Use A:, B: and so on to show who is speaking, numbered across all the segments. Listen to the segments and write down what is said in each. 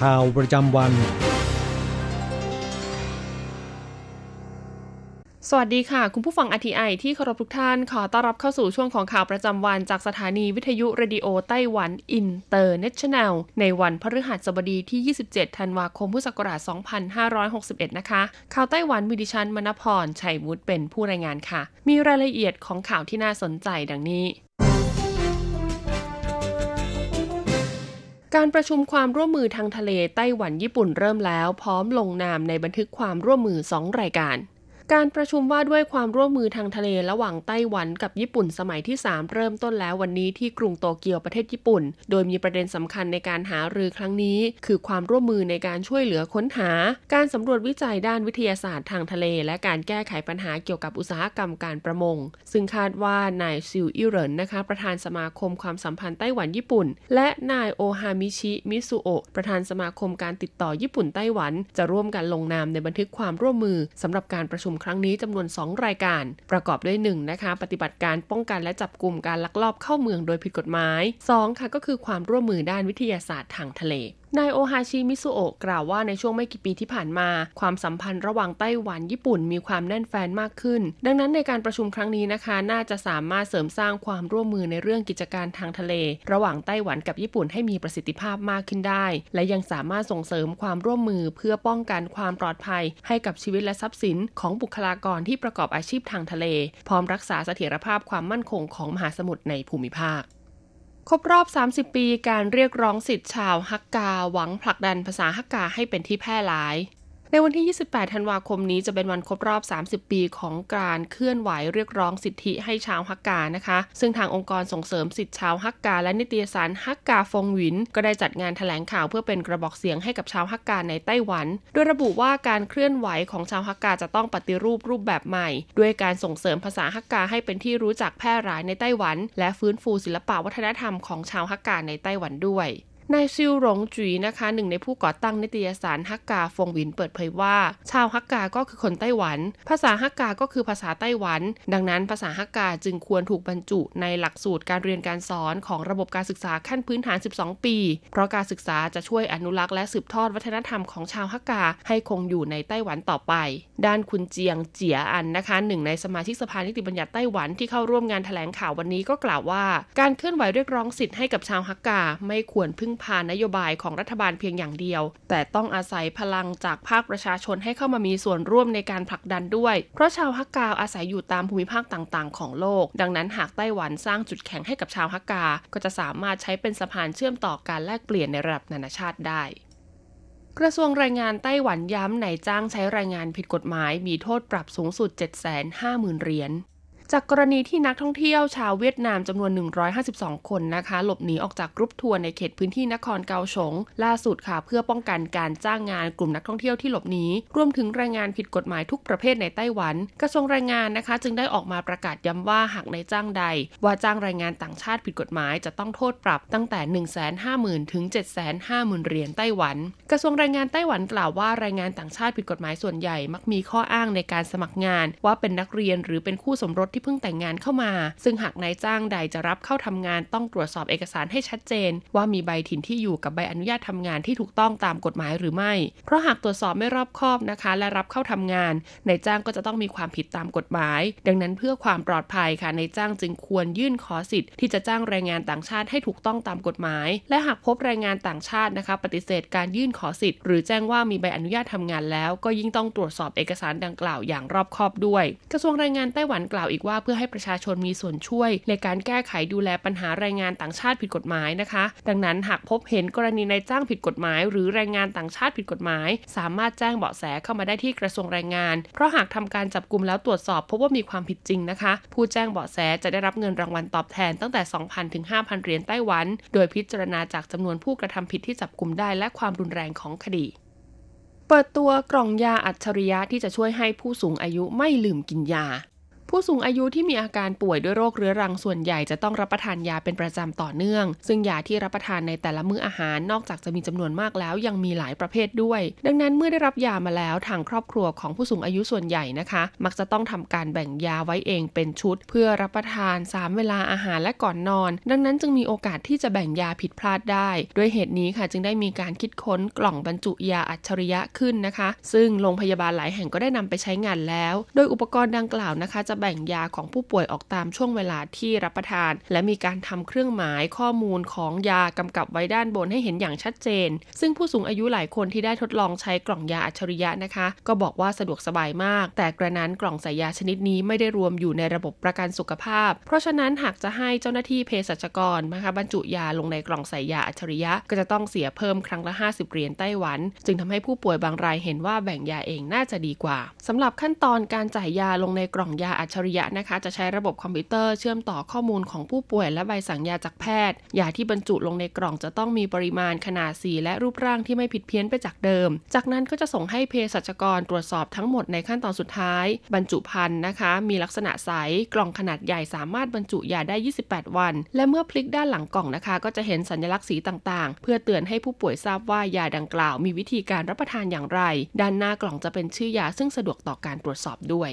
A: ข่าวประจำวัน
B: สวัสดีค่ะ คุณผู้ฟัง RTI ที่เคารพทุกท่าน ขอต้อนรับเข้าสู่ช่วงของข่าวประจำวันจากสถานีวิทยุ Radio Taiwan International ในวันพฤหัสบดีที่ 27 ธันวาคมพุทธศักราช 2561 นะคะ ข่าวไต้หวันมีดิฉันมณพร ชัยวุฒิเป็นผู้รายงานค่ะ มีรายละเอียดของข่าวที่น่าสนใจดังนี้ การประชุมความร่วมมือทางทะเลไต้หวันญี่ปุ่นเริ่มแล้ว พร้อมลงนามในบันทึกความร่วมมือ 2 รายการ การประชุมว่าด้วยความร่วมมือทางทะเลระหว่างไต้หวันกับญี่ปุ่นสมัยที่ 3 เริ่มต้นแล้ววันนี้ที่กรุงโตเกียวประเทศญี่ปุ่น โดยมีประเด็นสำคัญในการหารือครั้งนี้ คือความร่วมมือในการช่วยเหลือค้นหา การสำรวจวิจัยด้านวิทยาศาสตร์ทางทะเล และการแก้ไขปัญหาเกี่ยวกับอุตสาหกรรมการประมง ซึ่งคาดว่านายซิวอิเหรินนะคะ ประธานสมาคมความสัมพันธ์ไต้หวันญี่ปุ่น และนายโอฮามิชิมิสุโอะประธานสมาคมการติดต่อญี่ปุ่นไต้หวัน จะร่วมกันลงนามในบันทึกความร่วมมือสำหรับการประชุมครั้งนี้จำนวน 2 รายการ ประกอบด้วย1นะคะปฏิบัติการป้องกันและจับกลุ่มการลักลอบเข้าเมืองโดยผิดกฎหมาย2ค่ะก็คือความร่วมมือด้านวิทยาศาสตร์ทางทะเล นายโอฮาชิมิสุโอะกล่าวว่าในช่วงไม่กี่ปีที่ผ่านมา ความสัมพันธ์ระหว่างไต้หวันญี่ปุ่นมีความแน่นแฟนมากขึ้น ดังนั้นในการประชุมครั้งนี้นะคะ น่าจะสามารถเสริมสร้างความร่วมมือในเรื่องกิจการทางทะเล ระหว่างไต้หวันกับญี่ปุ่นให้มีประสิทธิภาพมากขึ้นได้ และยังสามารถส่งเสริมความร่วมมือเพื่อป้องกันความปลอดภัย ให้กับชีวิตและทรัพย์สินของบุคลากรที่ประกอบอาชีพทางทะเล พร้อมรักษาเสถียรภาพความมั่นคงของมหาสมุทรในภูมิภาค ครบรอบ 30 ปีการเรียกร้องสิทธิ์ชาวฮักกาหวังผลักดันภาษาฮักกาให้เป็นที่แพร่หลาย ในวันที่ 28 ธันวาคมนี้จะเป็นวันครบรอบ 30 ปีของการเคลื่อนไหวเรียกร้องสิทธิให้ชาวฮักกานะคะ ซึ่งทางองค์กรส่งเสริมสิทธิชาวฮักกา และนิตยสารฮักกาฟงหวิน ก็ได้จัดงานแถลงข่าวเพื่อเป็นกระบอกเสียงให้กับชาวฮักกาในไต้หวัน โดยระบุว่าการเคลื่อนไหวของชาวฮักกาจะต้องปฏิรูปรูปแบบใหม่ ด้วยการส่งเสริมภาษาฮักกาให้เป็นที่รู้จักแพร่หลายในไต้หวัน และฟื้นฟูศิลปวัฒนธรรมของชาวฮักกาในไต้หวันด้วย นายซิวหลงจุยนะคะหนึ่งในผู้ก่อตั้งนิตยสารฮักกาฟงวินเปิดเผยว่า ชาวฮักกาก็คือคนไต้หวัน ภาษาฮักกาก็คือภาษาไต้หวัน ดังนั้นภาษาฮักกาจึงควรถูกบรรจุในหลักสูตรการเรียนการสอนของระบบการศึกษาขั้นพื้นฐาน 12 ปี เพราะการศึกษาจะช่วยอนุรักษ์และสืบทอดวัฒนธรรมของชาวฮักกาให้คงอยู่ในไต้หวันต่อไป ด้านคุณเจียงเจียอันนะคะหนึ่งในสมาชิกสภานิติบัญญัติไต้หวันที่เข้าร่วมงานแถลงข่าววันนี้ก็กล่าวว่า การเคลื่อนไหวเรียกร้องสิทธิ์ให้กับชาวฮักกาไม่ควรพึ่งพานโยบายของรัฐบาลเพียงอย่างเดียว แต่ต้องอาศัยพลังจากภาคประชาชนให้เข้ามามีส่วนร่วมในการผลักดันด้วย เพราะชาวฮักกาอาศัยอยู่ตามภูมิภาคต่างๆ ของโลก ดังนั้นหากไต้หวันสร้างจุดแข็งให้กับชาวฮักกา ก็จะสามารถใช้เป็นสะพานเชื่อมต่อการแลกเปลี่ยนในระดับนานาชาติได้กระทรวงแรงงานไต้หวันย้ำนายจ้างใช้แรงงานผิดกฎหมาย มีโทษปรับสูงสุด 750,000 เหรียญ จากกรณีที่นักท่องเที่ยวชาวเวียดนามจำนวน 152 คนนะคะ หลบหนีออกจากกรุ๊ปทัวร์ในเขตพื้นที่นครเกาสงล่าสุดค่ะ เพื่อป้องกันการจ้างงานกลุ่มนักท่องเที่ยวที่หลบหนีรวมถึงแรงงานผิดกฎหมายทุกประเภทในไต้หวัน กระทรวงแรงงานนะคะ จึงได้ออกมาประกาศย้ำว่าหากนายจ้างใด ว่าจ้างแรงงานต่างชาติผิดกฎหมายจะต้องโทษปรับตั้งแต่ 150,000ถึง750,000เหรียญไต้หวัน กระทรวงแรงงานไต้หวันกล่าวว่าแรงงานต่างชาติผิดกฎหมายส่วนใหญ่มักมีข้ออ้างในการสมัครงาน ว่าเป็นนักเรียนหรือเป็นคู่สมรสที่เพิ่งแต่งงานเข้ามา ซึ่งหากนายจ้างใดจะรับเข้าทำงานต้องตรวจสอบเอกสารให้ชัดเจน ว่ามีใบถิ่นที่อยู่กับใบอนุญาตทำงานที่ถูกต้องตามกฎหมายหรือไม่ เพราะหากตรวจสอบไม่รอบคอบนะคะ และรับเข้าทำงานนายจ้างก็จะต้องมีความผิดตามกฎหมาย ดังนั้นเพื่อความปลอดภัยค่ะนายจ้างจึงควรยื่นขอสิทธิ์ที่จะจ้างแรงงานต่างชาติให้ถูกต้องตามกฎหมาย และหากพบแรงงานต่างชาตินะคะ ปฏิเสธการยื่นขอสิทธิ์หรือแจ้งว่ามีใบอนุญาตทำงานแล้ว ก็ยิ่งต้องตรวจสอบเอกสารดังกล่าวอย่างรอบคอบด้วย กระทรวงแรงงานไต้หวันกล่าวอีกว่าเพื่อให้ประชาชนมีส่วนช่วย ในการแก้ไขดูแลปัญหาแรงงานต่างชาติผิดกฎหมายนะคะ ดังนั้นหากพบเห็นกรณีนายจ้างผิดกฎหมาย หรือแรงงานต่างชาติผิดกฎหมาย สามารถแจ้งเบาะแสเข้ามาได้ที่กระทรวงแรงงาน เพราะหากทำการจับกลุ่มแล้วตรวจสอบพบว่ามีความผิดจริงนะคะ ผู้แจ้งเบาะแสจะได้รับเงินรางวัลตอบแทนตั้งแต่ 2,000 ถึง 5,000 เหรียญไต้หวัน โดยพิจารณาจากจำนวนผู้กระทำผิดที่จับกลุ่มได้และความรุนแรงของคดีเปิดตัวกล่องยาอัจฉริยะที่จะช่วยให้ผู้สูงอายุไม่ลืมกินยา ผู้สูงอายุที่มีอาการป่วยด้วยโรคเรื้อรังส่วนใหญ่จะต้องรับประทานยาเป็นประจำต่อเนื่อง ซึ่งยาที่รับประทานในแต่ละมื้ออาหารนอกจากจะมีจำนวนมากแล้วยังมีหลายประเภทด้วย ดังนั้นเมื่อได้รับยามาแล้วทางครอบครัวของผู้สูงอายุส่วนใหญ่นะคะ มักจะต้องทำการแบ่งยาไว้เองเป็นชุด เพื่อรับประทาน 3 เวลาอาหารและก่อนนอน ดังนั้นจึงมีโอกาสที่จะแบ่งยาผิดพลาดได้ ด้วยเหตุนี้ค่ะจึงได้มีการคิดค้นกล่องบรรจุยาอัจฉริยะขึ้นนะคะ ซึ่งโรงพยาบาลหลายแห่งก็ได้นำไปใช้งานแล้ว โดยอุปกรณ์ดังกล่าวนะคะจะแบ่งยาของผู้ป่วยออกตามช่วงเวลาที่รับประทาน และมีการทำเครื่องหมายข้อมูลของยากำกับไว้ด้านบนให้เห็นอย่างชัดเจน ซึ่งผู้สูงอายุหลายคนที่ได้ทดลองใช้กล่องยาอัจฉริยะนะคะ ก็บอกว่าสะดวกสบายมาก แต่กระนั้นกล่องใส่ยาชนิดนี้ไม่ได้รวมอยู่ในระบบประกันสุขภาพ เพราะฉะนั้นหากจะให้เจ้าหน้าที่เภสัชกรนะคะบรรจุยาลงในกล่องใส่ยาอัจฉริยะ ก็จะต้องเสียเพิ่มครั้งละ 50 เหรียญไต้หวัน จึงทำให้ผู้ป่วยบางรายเห็นว่าแบ่งยาเองน่าจะดีกว่าสำหรับขั้นตอนการจ่ายยาลงในกล่องยาอัจฉริยะนะคะ จะใช้ระบบคอมพิวเตอร์เชื่อมต่อข้อมูลของผู้ป่วย และใบสั่งยาจากแพทย์ ยาที่บรรจุลงในกล่องจะต้องมีปริมาณขนาดสีและรูปร่างที่ไม่ผิดเพี้ยนไปจากเดิม จากนั้นก็จะส่งให้เภสัชกรตรวจสอบทั้งหมดในขั้นตอนสุดท้าย บรรจุภัณฑ์นะคะ มีลักษณะใส กล่องขนาดใหญ่สามารถบรรจุยาได้ 28 วัน และเมื่อพลิกด้านหลังกล่องนะคะ ก็จะเห็นสัญลักษณ์สีต่างๆ เพื่อเตือนให้ผู้ป่วยทราบว่ายาดังกล่าว มีวิธีการรับประทานอย่างไร ด้านหน้ากล่องจะเป็นชื่อยาซึ่งสะดวกต่อการตรวจสอบด้วย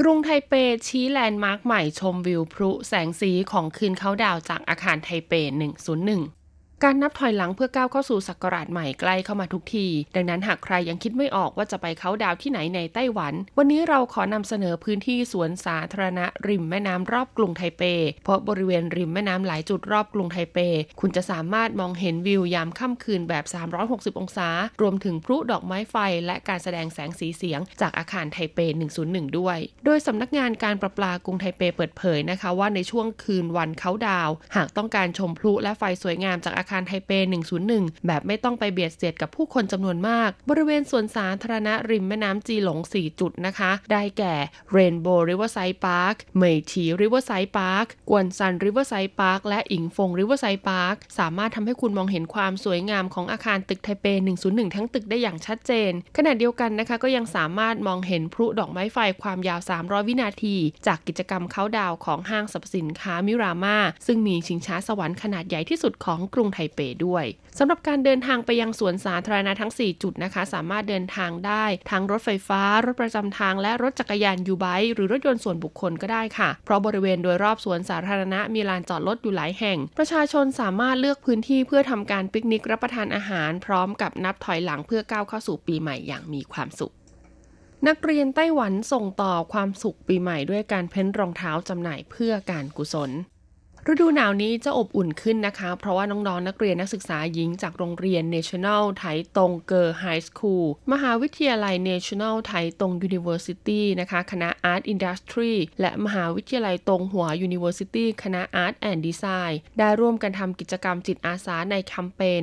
B: กรุงไทเปชี้แลนด์มาร์คใหม่ชมวิวพลุแสงสีของคืนเขาดาวจากอาคารไทเป 101 การนับถอยหลังเพื่อก้าวเข้าสู่ศักราชใหม่ใกล้เข้ามาทุกที ดังนั้นหากใครยังคิดไม่ออกว่าจะไปเขาดาวที่ไหนในไต้หวัน วันนี้เราขอนำเสนอพื้นที่สวนสาธารณะริมแม่น้ำรอบกรุงไทเป เพราะบริเวณริมแม่น้ำหลายจุดรอบกรุงไทเป คุณจะสามารถมองเห็นวิวยามค่ำคืนแบบ 360 องศา รวมถึงพลุดอกไม้ไฟ และการแสดงแสงสีเสียง จากอาคารไทเป 101 ด้วย โดยสำนักงานการประปากรุงไทเปเปิดเผยนะคะว่าในช่วงคืนวันเขาดาว หากต้องการชมพลุและไฟสวยงามจากอาคารารไทเป 101 แบบไม่ต้องไปเบียดเสียดกับผู้คนจำนวนมาก บริเวณสวนสาธารณะริมแม่น้ำจีหลง 4 จุดนะคะ ได้แก่ Rainbow Riverside Park เมยที Riverside Park กวนซัน Riverside Park และอิงฟง Riverside Park สามารถทำให้คุณมองเห็นความสวยงามของอาคารตึกไทเป 101 ทั้งตึกได้อย่างชัดเจน ขณะเดียวกันนะคะก็ยังสามารถมองเห็นพลุดอกไม้ไฟความยาว 300 วินาที จากกิจกรรมเขาดาวของห้างสรรพสินค้ามิรามาซึ่งมีชิงช้าสวรรค์ขนาดใหญ่ที่สุดของกรุงไทเปด้วยสำหรับการเดินทางไปยังสวนสาธารณะทั้ง 4 จุดนะคะ สามารถเดินทางได้ทั้งรถไฟฟ้า รถประจำทางและรถจักรยานยูไบหรือรถยนต์ส่วนบุคคลก็ได้ค่ะ เพราะบริเวณโดยรอบสวนสาธารณะมีลานจอดรถอยู่หลายแห่ง ประชาชนสามารถเลือกพื้นที่เพื่อทำการปิกนิกรับประทานอาหาร พร้อมกับนับถอยหลังเพื่อก้าวเข้าสู่ปีใหม่อย่างมีความสุขนักเรียนไต้หวันส่งต่อความสุขปีใหม่ด้วยการเพ้นรองเท้าจำหน่ายเพื่อการกุศล ฤดูหนาวนี้จะอบอุ่นขึ้นนะคะ เพราะว่าน้องๆนนักเรียนนักศึกษาหญิงจากโรงเรียน National ไถตง Girls' High School มหาวิทยาลัย National ไถตง University นะคะ คณะ Art Industry และมหาวิทยาลัยตงหัว University คณะ Art and Design ได้ร่วมกันทำกิจกรรมจิตอาสาในแคมเปญ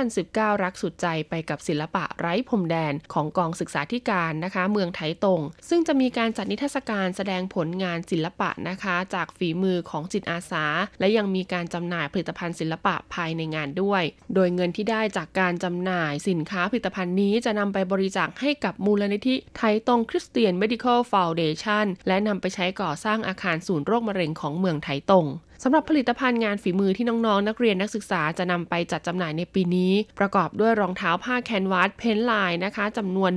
B: 2019 รักสุดใจไปกับศิลปะไร้พรมแดนของกองศึกษาธิการนะคะ เมืองไถตง ซึ่งจะมีการจัดนิทรรศการแสดงผลงานศิลปะนะคะ จากฝีมือของจิตอาสาและยังมีการจำหน่ายผลิตภัณฑ์ศิลปะภายในงานด้วย โดยเงินที่ได้จากการจำหน่ายสินค้าผลิตภัณฑ์นี้จะนำไปบริจาคให้กับมูลนิธิไถตง Christian Medical Foundation และนำไปใช้ก่อสร้างอาคารศูนย์โรคมะเร็งของเมืองไทยตรง สำหรับผลิตภัณฑ์งานฝีมือที่น้องๆ นักเรียนนักศึกษาจะนำไปจัดจำหน่ายในปีนี้ ประกอบด้วยรองเท้าผ้า canvas paint ลายนะคะจำนวน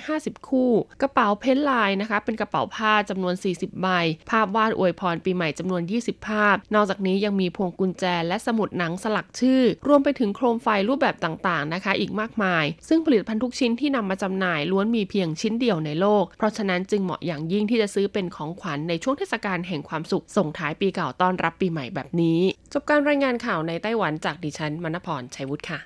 B: 150 คู่ กระเป๋า paint ลายนะคะ เป็นกระเป๋าผ้าจำนวน 40 ใบ ภาพวาดอวยพรปีใหม่จำนวน 20 ภาพ นอกจากนี้ยังมีพวงกุญแจและสมุดหนังสลักชื่อ รวมไปถึงโคมไฟรูปแบบต่างๆนะคะ อีกมากมาย ซึ่งผลิตภัณฑ์ทุกชิ้นที่นำมาจำหน่ายล้วนมีเพียงชิ้นเดียวในโลก เพราะฉะนั้นจึงเหมาะอย่างยิ่งที่จะซื้อเป็นของขวัญในช่วงเทศกาลแห่งความสุขส่งท้ายปีเก่าต้อนรับปีใหม่แบบนี้ จบการรายงานข่าวในไต้หวันจากดิฉันมณพรชัยวุฒิค่ะ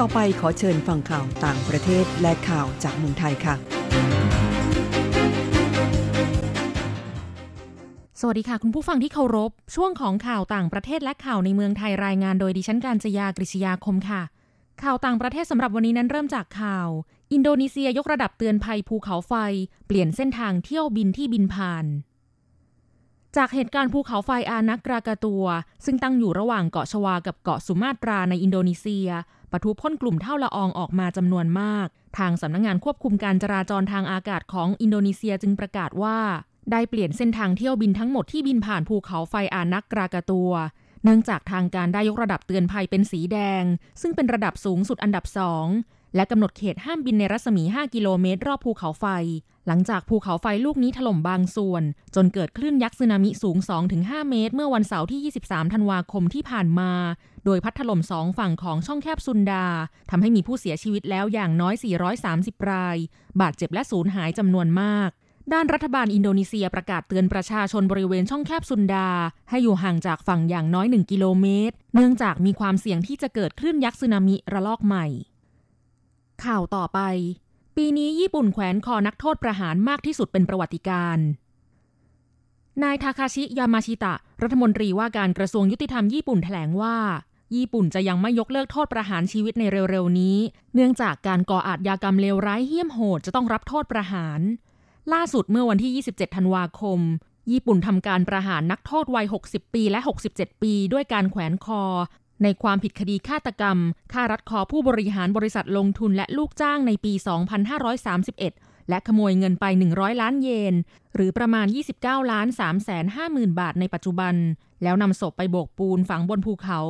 C: ต่อไปขอเชิญฟังข่าวต่างประเทศและข่าวจากเมืองไทยค่ะ
D: สวัสดีค่ะ คุณผู้ฟังที่เคารพ ช่วงของข่าวต่างประเทศและข่าวในเมืองไทยรายงานโดยดิฉันการจยากริชยาคมค่ะ ข่าวต่างประเทศสำหรับวันนี้นั้นเริ่มจากข่าว อินโดนีเซียยกระดับเตือนภัยภูเขาไฟ เปลี่ยนเส้นทางเที่ยวบินที่บินผ่าน จากเหตุการณ์ภูเขาไฟอานักรากาตัว ซึ่งตั้งอยู่ระหว่างเกาะชวากับเกาะสุมาตราในอินโดนีเซียปะทุพ่นกลุ่มเท่าละอองออกมาจำนวนมาก ทางสำนักงงานควบคุมการจราจรทางอากาศของอินโดนีเซียจึงประกาศว่า ได้เปลี่ยนเส้นทางเที่ยวบินทั้งหมดที่บินผ่านภูเขาไฟอานักรากาตัว เนื่องจากทางการได้ยกระดับเตือนภัยเป็นสีแดง ซึ่งเป็นระดับสูงสุดอันดับสอง และกำหนดเขตห้ามบินในรัศมี 5 กิโลเมตร รอบภูเขาไฟ หลังจากภูเขาไฟลูกนี้ถล่มบางส่วน จนเกิดคลื่นยักษ์สึนามิสูง 2-5 เมตร เมื่อวันเสาร์ที่ 23 ธันวาคมที่ผ่านมา โดยพัดถล่มสองฝั่งของช่องแคบซุนดาทำให้มีผู้เสียชีวิตแล้วอย่างน้อย 430 ราย บาดเจ็บและสูญหายจำนวนมากด้านรัฐบาลอินโดนีเซียประกาศเตือนประชาชนบริเวณช่องแคบซุนดา ให้อยู่ห่างจากฝั่งอย่างน้อย 1 กิโลเมตร เนื่องจากมีความเสี่ยงที่จะเกิดคลื่นยักษ์สึนามิระลอกใหม่ ข่าวต่อไป ปีนี้ญี่ปุ่นแขวนคอนักโทษประหารมากที่สุดเป็นประวัติการนายทาคาชิ ยามาชิตะ รัฐมนตรีว่าการกระทรวงยุติธรรมญี่ปุ่นแถลงว่า ญี่ปุ่นจะยังไม่ยกเลิกโทษประหารชีวิตในเร็วๆนี้ เนื่องจากการก่ออาชญากรรมเลวร้ายเหี้ยมโหดจะต้องรับโทษประหาร ล่าสุดเมื่อวันที่ 27 ธันวาคม ญี่ปุ่นทำการประหารนักโทษวัย 60 ปีและ 67 ปี ด้วยการแขวนคอ ในความผิดคดีฆาตกรรมฆ่ารัดคอผู้บริหารบริษัทลงทุนและลูกจ้างในปี 2531 และขโมยเงินไป 100 ล้านเยน หรือประมาณ 29 ล้าน3แสน5หมื่นบาทในปัจจุบัน แล้วนำศพไปโบกปูนฝังบนภูเขา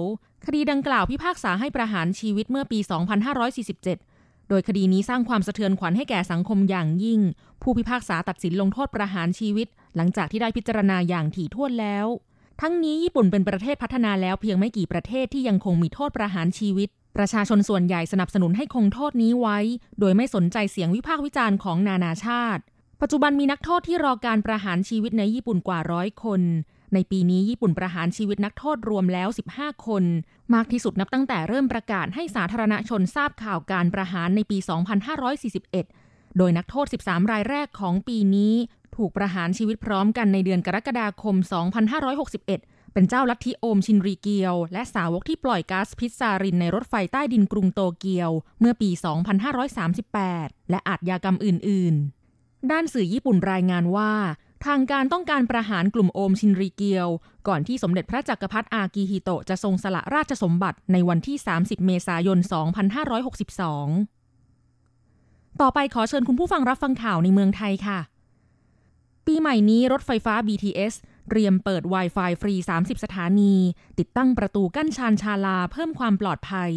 D: คดีดังกล่าวพิพากษาให้ประหารชีวิตเมื่อปี 2547โดยคดีนี้สร้างความสะเทือนขวัญให้แก่สังคมอย่างยิ่ง ผู้พิพากษาตัดสินลงโทษประหารชีวิต หลังจากที่ได้พิจารณาอย่างถี่ถ้วนแล้ว ทั้งนี้ญี่ปุ่นเป็นประเทศพัฒนาแล้วเพียงไม่กี่ประเทศที่ยังคงมีโทษประหารชีวิต ประชาชนส่วนใหญ่สนับสนุนให้คงโทษนี้ไว้ โดยไม่สนใจเสียงวิพากษ์วิจารณ์ของนานาชาติ ปัจจุบันมีนักโทษที่รอการประหารชีวิตในญี่ปุ่นกว่าร้อยคน ในปีนี้ญี่ปุ่นประหารชีวิตนักโทษรวมแล้ว 15 คน มากที่สุดนับตั้งแต่เริ่มประกาศให้สาธารณชนทราบข่าวการประหารในปี 2541 โดยนักโทษ 13 รายแรกของปีนี้ ถูกประหารชีวิตพร้อมกันในเดือนกรกฎาคม 2561 เป็นเจ้าลัทธิโอมชินรีเกียว และสาวกที่ปล่อยก๊าซพิษซารินในรถไฟใต้ดินกรุงโตเกียว เมื่อปี 2538 และอาทยากรรมอื่น ๆ ด้านสื่อญี่ปุ่นรายงานว่า ทางการต้องการประหารกลุ่มโอมชินรีเกียว ก่อนที่สมเด็จพระจักรพรรดิอากิฮิโตะจะทรงสละราชสมบัติในวันที่ 30 เมษายน 2562ต่อไปขอเชิญคุณผู้ฟังรับฟังข่าวในเมืองไทยค่ะ ปีใหม่นี้รถไฟฟ้า BTS เตรียมเปิด Wi-Fi ฟรี 30 สถานี ติดตั้งประตูกั้นชานชาลาเพิ่มความปลอดภัย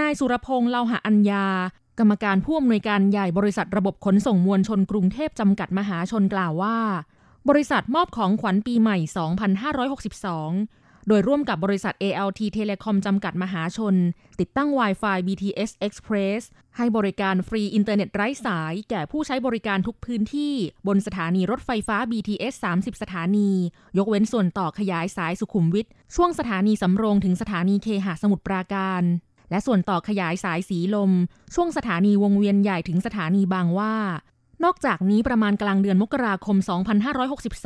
D: นายสุรพงษ์เลาหะอัญญา กรรมการผู้อำนวยการใหญ่บริษัทระบบขนส่งมวลชนกรุงเทพจำกัดมหาชนกล่าวว่า บริษัทมอบของขวัญปีใหม่ 2562 โดยร่วมกับบริษัท ALT Telecom จำกัดมหาชน ติดตั้ง Wi-Fi BTS Express ให้บริการฟรีอินเทอร์เน็ตไร้สาย แก่ผู้ใช้บริการทุกพื้นที่ บนสถานีรถไฟฟ้า BTS 30 สถานี ยกเว้นส่วนต่อขยายสายสุขุมวิทช่วงสถานีสำโรงถึงสถานีเคหะสมุทรปราการ และส่วนต่อขยายสายสีลม ช่วงสถานีวงเวียนใหญ่ถึงสถานีบางว่า นอกจากนี้ประมาณกลางเดือนมกราคม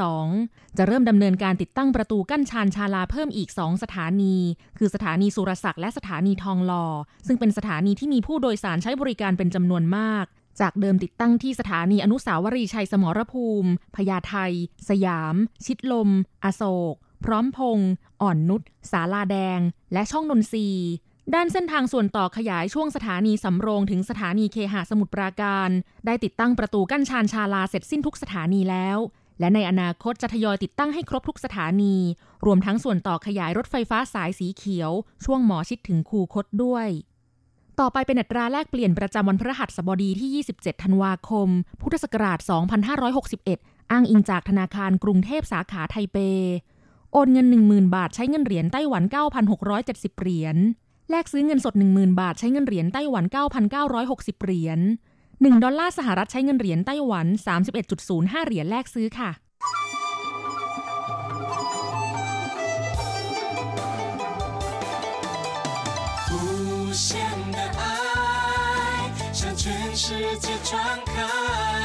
D: 2562 จะเริ่มดำเนินการติดตั้งประตูกั้นชานชาลาเพิ่มอีก 2 สถานี คือสถานีสุรศักดิ์และสถานีทองหล่อซึ่งเป็นสถานีที่มีผู้โดยสารใช้บริการเป็นจำนวนมาก จากเดิมติดตั้งที่สถานีอนุสาวรีย์ชัยสมรภูมิ พญาไท สยาม ชิดลม อโศก พร้อมพงษ์อ่อนนุช สาลาแดง และช่องนนทรี
E: ด้านเส้นทางส่วนต่อขยายช่วงสถานีสำโรงถึงสถานีเคหะสมุทรปราการ ได้ติดตั้งประตูกั้นชานชาลาเสร็จสิ้นทุกสถานีแล้ว และในอนาคตจะทยอยติดตั้งให้ครบทุกสถานี รวมทั้งส่วนต่อขยายรถไฟฟ้าสายสีเขียว ช่วงหมอชิดถึงคูคตด้วย ต่อไปเป็นอัตราแลกเปลี่ยนประจำวันพฤหัสบดีที่ 27 ธันวาคม พุทธศักราช 2561 อ้างอิงจากธนาคารกรุงเทพสาขาไทเป โอนเงิน 10,000 บาทใช้เงินเหรียญไต้หวัน 9,670 เหรียญ แลกซื้อเงินสด 10,000 บาทใช้เงินเหรียญไต้หวัน 9,960 เหรียญ 1 ดอลลาร์สหรัฐใช้เงินเหรียญไต้หวัน 31.05 เหรียญแลกซื้อค่ะ世界传开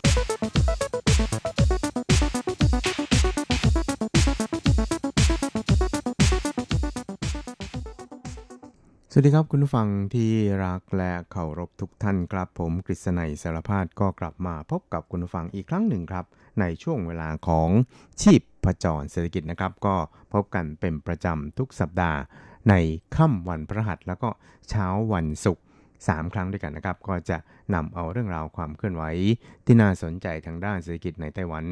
E: สวัสดีครับคุณผู้ฟังที่รักและเคารพทุกท่านครับ ผมกฤษณัยสารพาดก็กลับมาพบกับคุณผู้ฟังอีกครั้งหนึ่งครับ ในช่วงเวลาของชีพประจรเศรษฐกิจนะครับ ก็พบกันเป็นประจำทุกสัปดาห์ ในค่ำวันพระหัสแล้วก็เช้าวันศุกร์3 ครั้งด้วยกันนะครับ ก็จะนำเอาเรื่องราวความเคลื่อนไหวที่น่าสนใจทางด้านเศรษฐกิจในไต้หวัน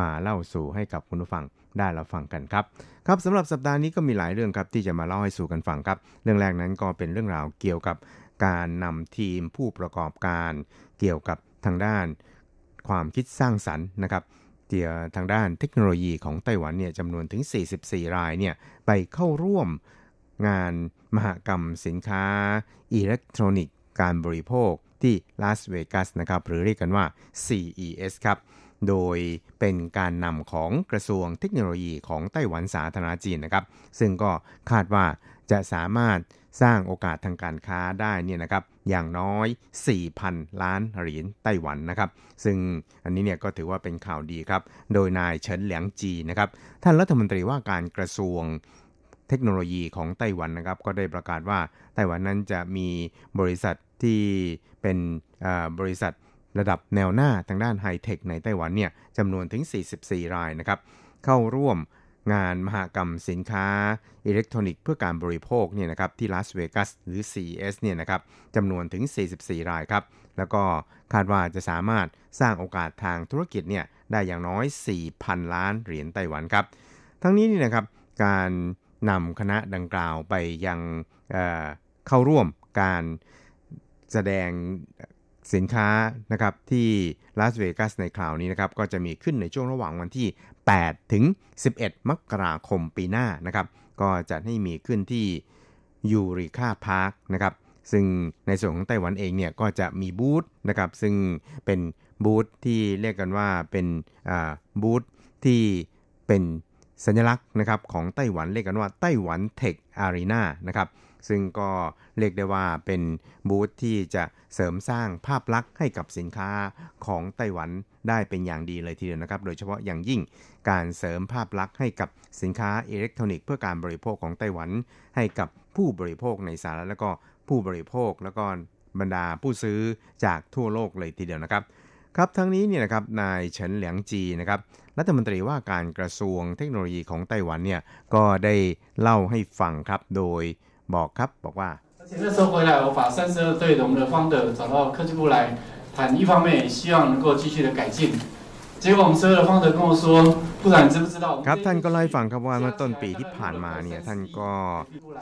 E: มาเล่าสู่ให้กับคุณผู้ฟัง ได้เรับฟังกันครับ ครับสำหรับสัปดาห์นี้ก็มีหลายเรื่องครับที่จะมาเล่าให้สู่กันฟังครับ เรื่องแรกนั้นก็เป็นเรื่องราวเกี่ยวกับการนำทีมผู้ประกอบการ เกี่ยวกับทางด้านความคิดสร้างสรรค์นะครับเกี่ยวทางด้านเทคโนโลยีของไต้หวันเนี่ยจำนวนถึง 44 รายเนี่ยไปเข้าร่วมงานมหกรรมสินค้า อิเล็กทรอนิกส์การบริโภคที่ลาสเวกัสนะครับหรือเรียกกันว่า CES ครับ โดยเป็นการนำของกระทรวงเทคโนโลยีของไต้หวันสาธารณจีนนะครับ ซึ่งก็คาดว่าจะสามารถสร้างโอกาสทางการค้าได้เนี่ยนะครับอย่างน้อย 4,000 ล้านเหรียญไต้หวันนะครับ ซึ่งอันนี้เนี่ยก็ถือว่าเป็นข่าวดีครับ โดยนายเฉินเหลียงจีนะครับ ท่านรัฐมนตรีว่าการกระทรวงเทคโนโลยีของไต้หวันนะครับ ก็ได้ประกาศว่าไต้หวันนั้นจะมีบริษัทที่เป็นบริษัท ระดับแนวหน้าทางด้านไฮเทคในไต้หวันเนี่ยจำนวนถึง 44 รายนะครับ เข้าร่วมงานมหกรรมสินค้าอิเล็กทรอนิกส์เพื่อการบริโภคเนี่ยนะครับที่ลาสเวกัสหรือ CES เนี่ยนะครับจำนวนถึง 44 รายครับ แล้วก็คาดว่าจะสามารถสร้างโอกาสทางธุรกิจเนี่ยได้อย่างน้อย 4,000 ล้านเหรียญไต้หวันครับ ทั้งนี้นี่นะครับการนำคณะดังกล่าวไปยังเเข้าร่วมการแสดง สินค้านะครับที่ลาสเวกัสในคราวนี้นะครับก็จะมีขึ้นในช่วงระหว่างวันที่ 8 ถึง 11 มกราคมปีหน้านะครับก็จะให้มีขึ้นที่ยูริคาพาร์คนะครับซึ่งในส่วนของไต้หวันเองเนี่ยก็จะมีบูธนะครับซึ่งเป็นบูธที่เรียกกันว่าเป็นบูธที่เป็นสัญลักษณ์นะครับของไต้หวันเรียกกันว่าไต้หวันเทคอารีนานะครับ ซึ่งก็เรียกได้ว่าเป็นบูธที่จะเสริมสร้างภาพลักษณ์ให้กับสินค้าของไต้หวันได้เป็นอย่างดีเลยทีเดียวนะครับ โดยเฉพาะอย่างยิ่งการเสริมภาพลักษณ์ให้กับสินค้าอิเล็กทรอนิกส์เพื่อการบริโภคของไต้หวัน ให้กับผู้บริโภคในสหรัฐแล้วก็ผู้บริโภคแล้วก็บรรดาผู้ซื้อจากทั่วโลกเลยทีเดียวนะครับครับทั้งนี้เนี่ยนะครับนายเฉินเหลียงจีนะครับรัฐมนตรีว่าการกระทรวงเทคโนโลยีของไต้หวันเนี่ยก็ได้เล่าให้ฟังครับโดย บอกครับบอกว่า
F: 那时候回来，我把三十二对我们的方的找到科技部来谈，一方面也希望能够继续的改进 结果我们所有的方德跟我说，部长你知不知道？
E: ครับท่านก็เล่าให้ฟังครับว่าเมื่อต้นปีที่ผ่านมาเนี่ยท่านก็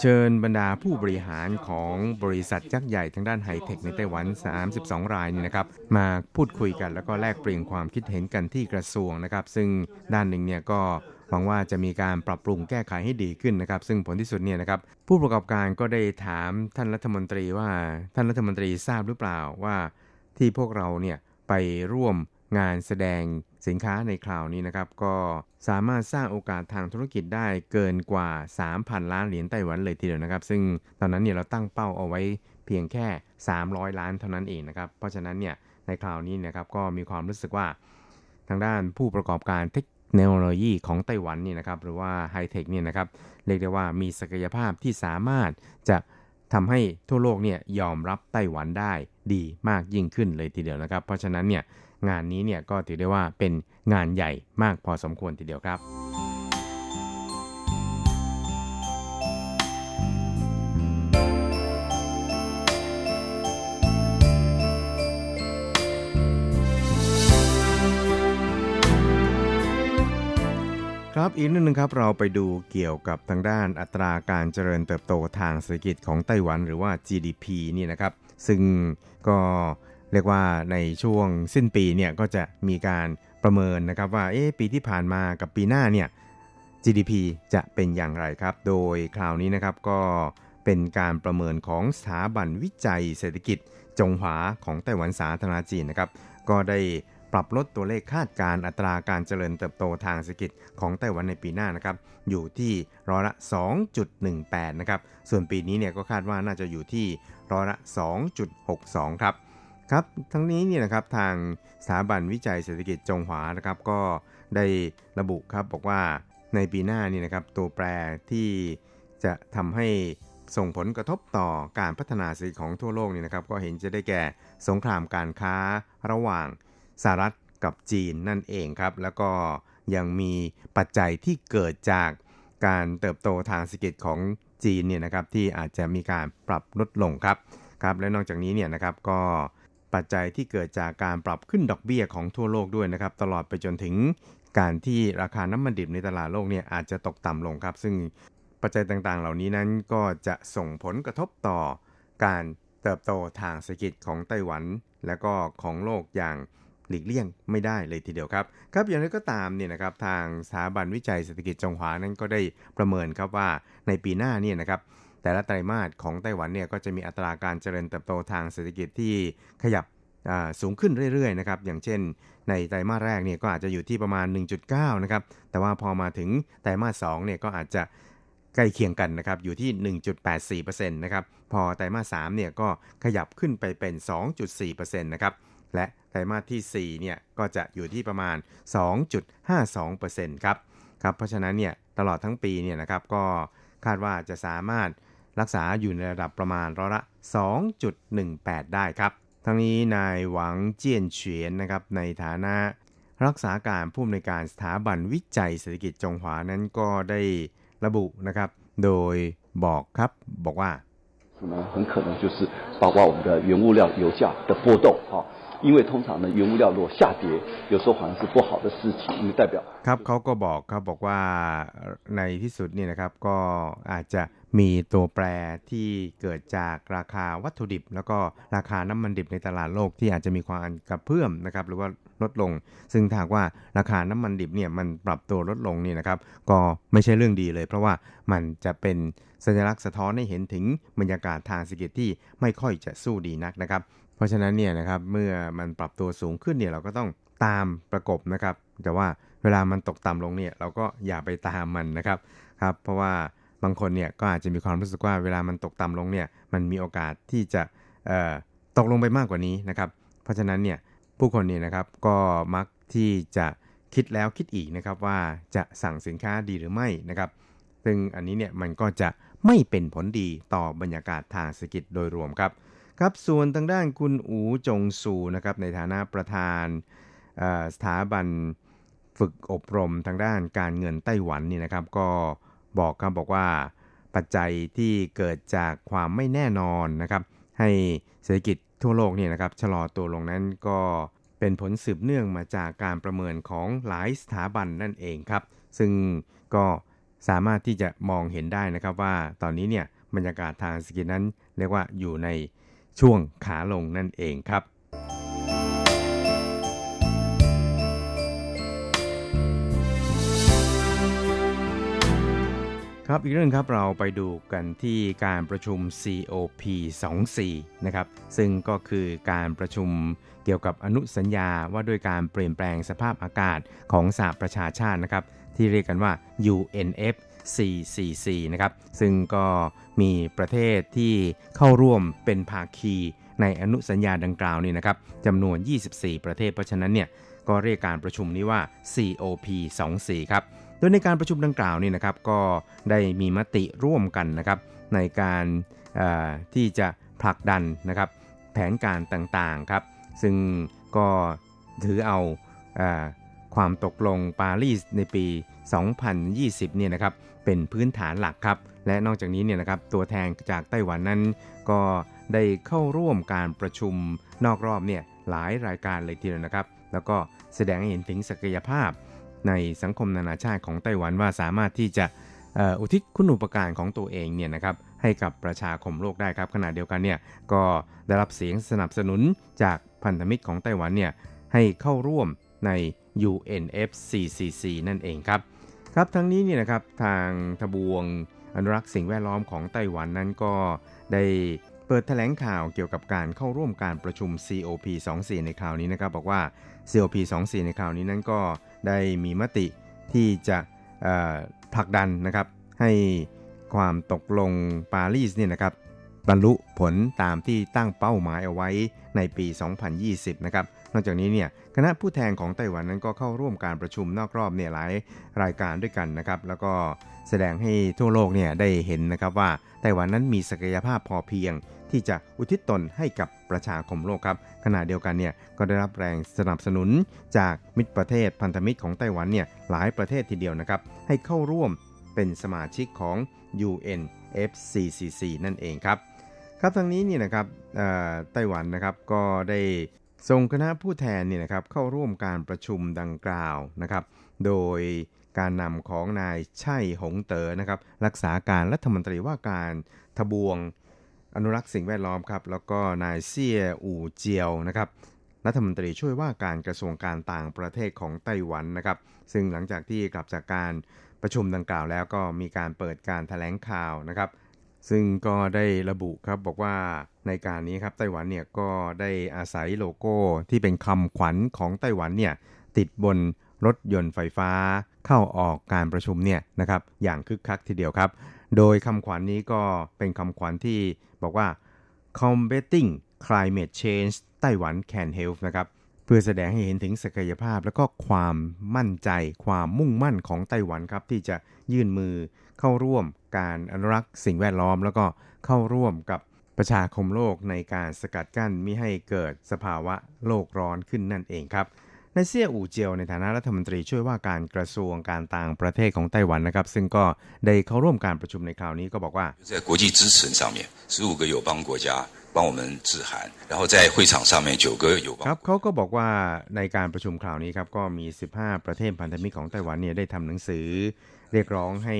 E: เชิญบรรดาผู้บริหารของบริษัทยักษ์ใหญ่ทางด้านไฮเทคในไต้หวัน 32 รายนี่นะครับมาพูดคุยกันแล้วก็แลกเปลี่ยนความคิดเห็นกันที่กระทรวงนะครับ ซึ่งด้านหนึ่งเนี่ยก็ หวังว่าจะมีการปรับปรุงแก้ไขให้ดีขึ้นนะครับ ซึ่งผลที่สุดเนี่ยนะครับผู้ประกอบการก็ได้ถามท่านรัฐมนตรีว่าท่านรัฐมนตรีทราบหรือเปล่าว่า ที่พวกเราเนี่ยไปร่วมงานแสดงสินค้าในคราวนี้นะครับ ก็สามารถสร้างโอกาสทางธุรกิจได้เกินกว่า 3,000 ล้านเหรียญไต้หวันเลยทีเดียวนะครับ ซึ่งตอนนั้นเนี่ยเราตั้งเป้าเอาไว้เพียงแค่ 300 ล้านเท่านั้นเองนะครับ เพราะฉะนั้นเนี่ยในคราวนี้นะครับก็มีความรู้สึกว่าทางด้านผู้ประกอบการเทค เทคโนโลยีของไต้หวันนี่นะครับหรือว่าไฮเทคเนี่ยนะครับเรียกได้ว่ามีศักยภาพที่สามารถจะทำให้ทั่วโลกเนี่ยยอมรับไต้หวันได้ดีมากยิ่งขึ้นเลยทีเดียวนะครับ เพราะฉะนั้นเนี่ยงานนี้เนี่ยก็ถือได้ว่าเป็นงานใหญ่มากพอสมควรทีเดียวครับ ครับอีกนิดนึงครับเราไปดูเกี่ยวกับทางด้านอัตราการเจริญเติบโตทางเศรษฐกิจของไต้หวันหรือว่า GDP นี่นะครับ ซึ่งก็เรียกว่าในช่วงสิ้นปีเนี่ยก็จะมีการประเมินนะครับว่าเอ๊ะปีที่ผ่านมากับปีหน้าเนี่ย GDP จะเป็นอย่างไรครับ โดยคราวนี้นะครับก็เป็นการประเมินของสถาบันวิจัยเศรษฐกิจจงหวาของไต้หวันสาธารณจีนนะครับ ก็ได้ ปรับลดตัวเลขคาดการอัตราการเจริญเติบโตทางเศรษฐกิจของไต้หวันในปีหน้านะครับอยู่ที่ร้อยละ 2.18 นะครับ ส่วนปีนี้เนี่ยก็คาดว่าน่าจะอยู่ที่ร้อยละ 2.62 ครับครับ ทั้งนี้เนี่ยนะครับทางสถาบันวิจัยเศรษฐกิจจงหวานะครับก็ได้ระบุครับบอกว่าในปีหน้านี่นะครับตัวแปรที่จะทำให้ส่งผลกระทบต่อการพัฒนาเศรษฐกิจของทั่วโลกนี่นะครับก็เห็นจะได้แก่สงครามการค้าระหว่าง สหรัฐกับจีนนั่นเองครับ แล้วก็ยังมีปัจจัยที่เกิดจากการเติบโตทางเศรษฐกิจของจีนเนี่ยนะครับที่อาจจะมีการปรับลดลงครับครับ และนอกจากนี้เนี่ยนะครับก็ปัจจัยที่เกิดจากการปรับขึ้นดอกเบี้ยของทั่วโลกด้วยนะครับ ตลอดไปจนถึงการที่ราคาน้ำมันดิบในตลาดโลกเนี่ยอาจจะตกต่ำลงครับ ซึ่งปัจจัยต่างๆ เหล่านี้นั้นก็จะส่งผลกระทบต่อการเติบโตทางเศรษฐกิจของไต้หวัน และก็ของโลกอย่าง หลีกเลี่ยงไม่ได้เลยทีเดียวครับ ครับอย่างไรก็ตามเนี่ยนะครับทางสถาบันวิจัยเศรษฐกิจจงหวานั้นก็ได้ประเมินครับว่าในปีหน้าเนี่ยนะครับแต่ละไตรมาสของไต้หวันเนี่ยก็จะมีอัตราการเจริญเติบโตทางเศรษฐกิจที่ขยับสูงขึ้นเรื่อยๆนะครับอย่างเช่น ในไตรมาสแรกเนี่ยก็อาจจะอยู่ที่ประมาณ 1.9 นะครับแต่ว่าพอมาถึงไตรมาส2เนี่ยก็อาจจะใกล้เคียงกันนะครับอยู่ที่ 1.84%นะครับพอไตรมาส3เนี่ยก็ขยับขึ้นไปเป็น 2.4%นะครับ และไตรมาสที่ 4 เนี่ยก็จะอยู่ที่ประมาณ 2.52%ครับครับ เพราะฉะนั้นเนี่ยตลอดทั้งปีเนี่ยนะครับก็คาดว่าจะสามารถรักษาอยู่ในระดับประมาณร้อยละ 2.18 ได้ครับ ทั้งนี้นายหวังเจียนเฉียนนะครับในฐานะรักษาการผู้อำนวยการสถาบันวิจัยเศรษฐกิจจงหวานั้นก็ได้ระบุนะครับโดยบอกครับบอกว่า
G: 很可能就是包括我们的原物料油价的波动哈。 因为通常呢，原物料如果下跌，有时候反而是不好的事情，因为代表
E: ครับเขาก็บอกครับบอกว่าในที่สุดนี่นะครับก็อาจจะมีตัวแปรที่เกิดจากราคาวัตถุดิบ แล้วก็ราคาน้ำมันดิบในตลาดโลกที่อาจจะมีความกระเพื่อมนะครับหรือว่าลดลง ซึ่งถ้าว่าราคาน้ำมันดิบเนี่ยมันปรับตัวลดลงนี่นะครับก็ไม่ใช่เรื่องดีเลย เพราะว่ามันจะเป็นสัญลักษณ์สะท้อนให้เห็นถึงบรรยากาศทางเศรษฐกิจที่ไม่ค่อยจะสู้ดีนักนะครับ เพราะฉะนั้นเนี่ยนะครับเมื่อมันปรับตัวสูงขึ้นเนี่ยเราก็ต้องตามประกบนะครับ แต่ว่าเวลามันตกต่ำลงเนี่ยเราก็อย่าไปตามมันนะครับครับ เพราะว่าบางคนเนี่ยก็อาจจะมีความรู้สึกว่าเวลามันตกต่ำลงเนี่ยมันมีโอกาสที่จะตกลงไปมากกว่านี้นะครับ เพราะฉะนั้นเนี่ยผู้คนเนี่ยนะครับก็มักที่จะคิดแล้วคิดอีกนะครับว่าจะสั่งสินค้าดีหรือไม่นะครับ ซึ่งอันนี้เนี่ยมันก็จะไม่เป็นผลดีต่อบรรยากาศทางเศรษฐกิจโดยรวมครับ ครับส่วนทางด้านคุณอูจงซูนะครับในฐานะประธานสถาบันฝึกอบรมทางด้านการเงินไต้หวันนี่นะครับ ก็บอกครับบอกว่าปัจจัยที่เกิดจากความไม่แน่นอนนะครับ ให้เศรษฐกิจทั่วโลกนี่นะครับชะลอตัวลงนั้นก็เป็นผลสืบเนื่องมาจากการประเมินของหลายสถาบันนั่นเองครับ ซึ่งก็สามารถที่จะมองเห็นได้นะครับว่าตอนนี้เนี่ยบรรยากาศทางสกินนั้น เรียกว่าอยู่ใน ช่วงขาลงนั่นเองครับครับอีกเรื่องครับเราไปดูกันที่การประชุม COP 24นะครับซึ่งก็คือการประชุมเกี่ยวกับอนุสัญญาว่าด้วยการเปลี่ยนแปลงสภาพอากาศของสหประชาชาตินะครับที่เรียกกันว่า UNF CCC นะครับซึ่งก็ มีประเทศที่เข้าร่วมเป็นภาคีในอนุสัญญาดังกล่าวนี่นะครับจำนวน 24 ประเทศ เพราะฉะนั้นเนี่ยก็เรียกการประชุมนี้ว่า COP 24ครับ โดยในการประชุมดังกล่าวนี่นะครับก็ได้มีมติร่วมกันนะครับในการที่จะผลักดันนะครับแผนการต่างๆครับ ซึ่งก็ถือเอาความตกลงปารีสในปี 2020 เนี่ยนะครับ เป็นพื้นฐานหลักครับ และนอกจากนี้เนี่ยนะครับตัวแทนจากไต้หวันนั้น ก็ได้เข้าร่วมการประชุมนอกรอบเนี่ยหลายรายการเลยทีเดียวนะครับ แล้วก็แสดงให้เห็นถึงศักยภาพ ในสังคมนานาชาติของไต้หวันว่าสามารถที่จะอุทิศคุณูปการของตัวเองเนี่ยนะครับให้กับประชาคมโลกได้ครับขณะเดียวกันเนี่ยก็ได้รับเสียงสนับสนุนจากพันธมิตรของไต้หวันเนี่ยให้เข้าร่วมใน UNFCCC นั่นเองครับ ครับทั้งนี้เนี่ยนะครับทางทบวงอนุรักษ์สิ่งแวดล้อมของไต้หวันนั้นก็ได้เปิดแถลงข่าวเกี่ยวกับการเข้าร่วมการประชุม COP24 ในคราวนี้นะครับ บอกว่า COP24 ในคราวนี้นั้นก็ได้มีมติที่จะผลักดันนะครับ ให้ความตกลงปารีสเนี่ยนะครับบรรลุผลตามที่ตั้งเป้าหมายเอาไว้ในปี 2020 นะครับ นอกจากนี้เนี่ยคณะผู้แทนของไต้หวันนั้นก็เข้าร่วมการประชุมนอกรอบเนี่ยหลายรายการด้วยกันนะครับ แล้วก็แสดงให้ทั่วโลกเนี่ยได้เห็นนะครับว่าไต้หวันนั้นมีศักยภาพพอเพียง ที่จะอุทิศตนให้กับประชาคมโลกครับขณะเดียวกันเนี่ยก็ได้รับแรงสนับสนุนจากมิตรประเทศพันธมิตรของไต้หวันเนี่ยหลายประเทศทีเดียวนะครับให้เข้าร่วมเป็นสมาชิกของ UNFCCC นั่นเองครับครับทางนี้นี่นะครับไต้หวันนะครับก็ได้ ส่งคณะผู้แทนเนี่ยนะครับเข้าร่วมการประชุมดังกล่าวนะครับ โดยการนำของนายไช่หงเต๋อนะครับรักษาการรัฐมนตรีว่าการทบวงอนุรักษ์สิ่งแวดล้อมครับแล้วก็นายเซี่ยอู่เจียวนะครับรัฐมนตรีช่วยว่าการกระทรวงการต่างประเทศของไต้หวันนะครับ ซึ่งหลังจากที่กลับจากการประชุมดังกล่าวแล้วก็มีการเปิดการถแถลงข่าวนะครับ ซึ่งก็ได้ระบุครับบอกว่า ในการนี้ครับไต้หวันเนี่ยก็ได้อาศัยโลโก้ที่เป็นคำขวัญของไต้หวันเนี่ยติดบนรถยนต์ไฟฟ้าเข้าออกการประชุมเนี่ยนะครับอย่างคึกคักทีเดียวครับ โดยคำขวัญนี้ก็เป็นคำขวัญที่บอกว่า combating climate change ไต้หวัน can help นะครับเพื่อแสดงให้เห็นถึงศักยภาพ และก็ความมั่นใจ ความมุ่งมั่นของไต้หวันครับ ที่จะยื่นมือเข้าร่วมการอนุรักษ์สิ่งแวดล้อม แล้วก็เข้าร่วมกับ ประชาคมโลกในการสกัดกั้นไม่ให้เกิดสภาวะโลกร้อนขึ้นนั่นเองครับในเซี่ยอู่เจียวในฐานะรัฐมนตรีช่วยว่าการกระทรวงการต่างประเทศของไต้หวันนะครับ ซึ่งก็ได้เข้าร่วมการประชุมในคราวนี้ก็บอกว่า
H: 在国际支持上面15个友邦国家帮我们致函然后在会场上面9个友邦
E: ครับเขาก็บอกว่าในการประชุมคราวนี้ครับก็มี 15 ประเทศพันธมิตรของไต้หวันเนี่ยได้ทำหนังสือเรียกร้องให้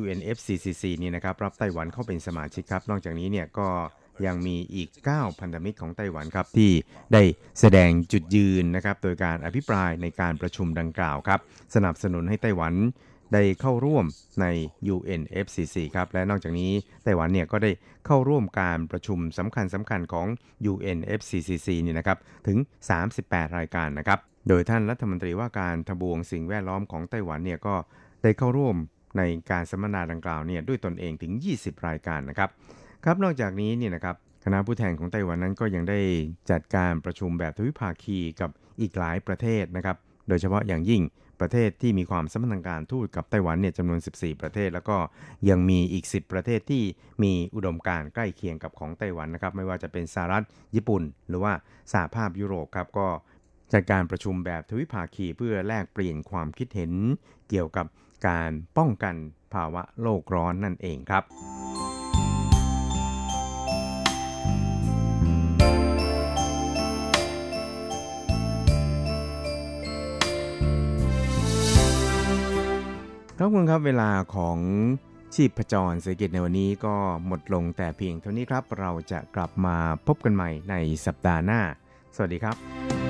E: UNFCCC นี่นะครับรับไต้หวันเข้าเป็นสมาชิกครับ นอกจากนี้เนี่ยก็ยังมีอีก 9 พันธมิตรของไต้หวันครับ ที่ได้แสดงจุดยืนนะครับ โดยการอภิปรายในการประชุมดังกล่าวครับ สนับสนุนให้ไต้หวันได้เข้าร่วมใน UNFCC ครับ และนอกจากนี้ไต้หวันเนี่ยก็ได้เข้าร่วมการประชุมสำคัญสำคัญของ UNFCCC นี่นะครับ ถึง 38 รายการนะครับ โดยท่านรัฐมนตรีว่าการทบวงสิ่งแวดล้อมของไต้หวันเนี่ยก็ได้เข้าร่วม ในการสัมมนาดังกล่าวเนี่ยด้วยตนเองถึง 20 รายการนะครับครับนอกจากนี้เนี่ยนะครับคณะผู้แทนของไต้หวันนั้นก็ยังได้จัดการประชุมแบบทวิภาคีกับอีกหลายประเทศนะครับ โดยเฉพาะอย่างยิ่งประเทศที่มีความสัมพันธ์การทูตกับไต้หวันเนี่ยจำนวน 14 ประเทศ แล้วก็ยังมีอีก 10 ประเทศที่มีอุดมการใกล้เคียงกับของไต้หวันนะครับ ไม่ว่าจะเป็นสหรัฐญี่ปุ่น หรือว่าสหภาพยุโรปครับก็จัดการประชุมแบบทวิภาคีเพื่อแลกเปลี่ยนความคิดเห็นเกี่ยวกับ การป้องกันภาวะโลกร้อนนั่นเองครับท่านผู้ครับเวลาของชีพจรเศรษฐกิจในวันนี้ก็หมดลงแต่เพียงเท่านี้ครับ เราจะกลับมาพบกันใหม่ในสัปดาห์หน้า สวัสดีครับ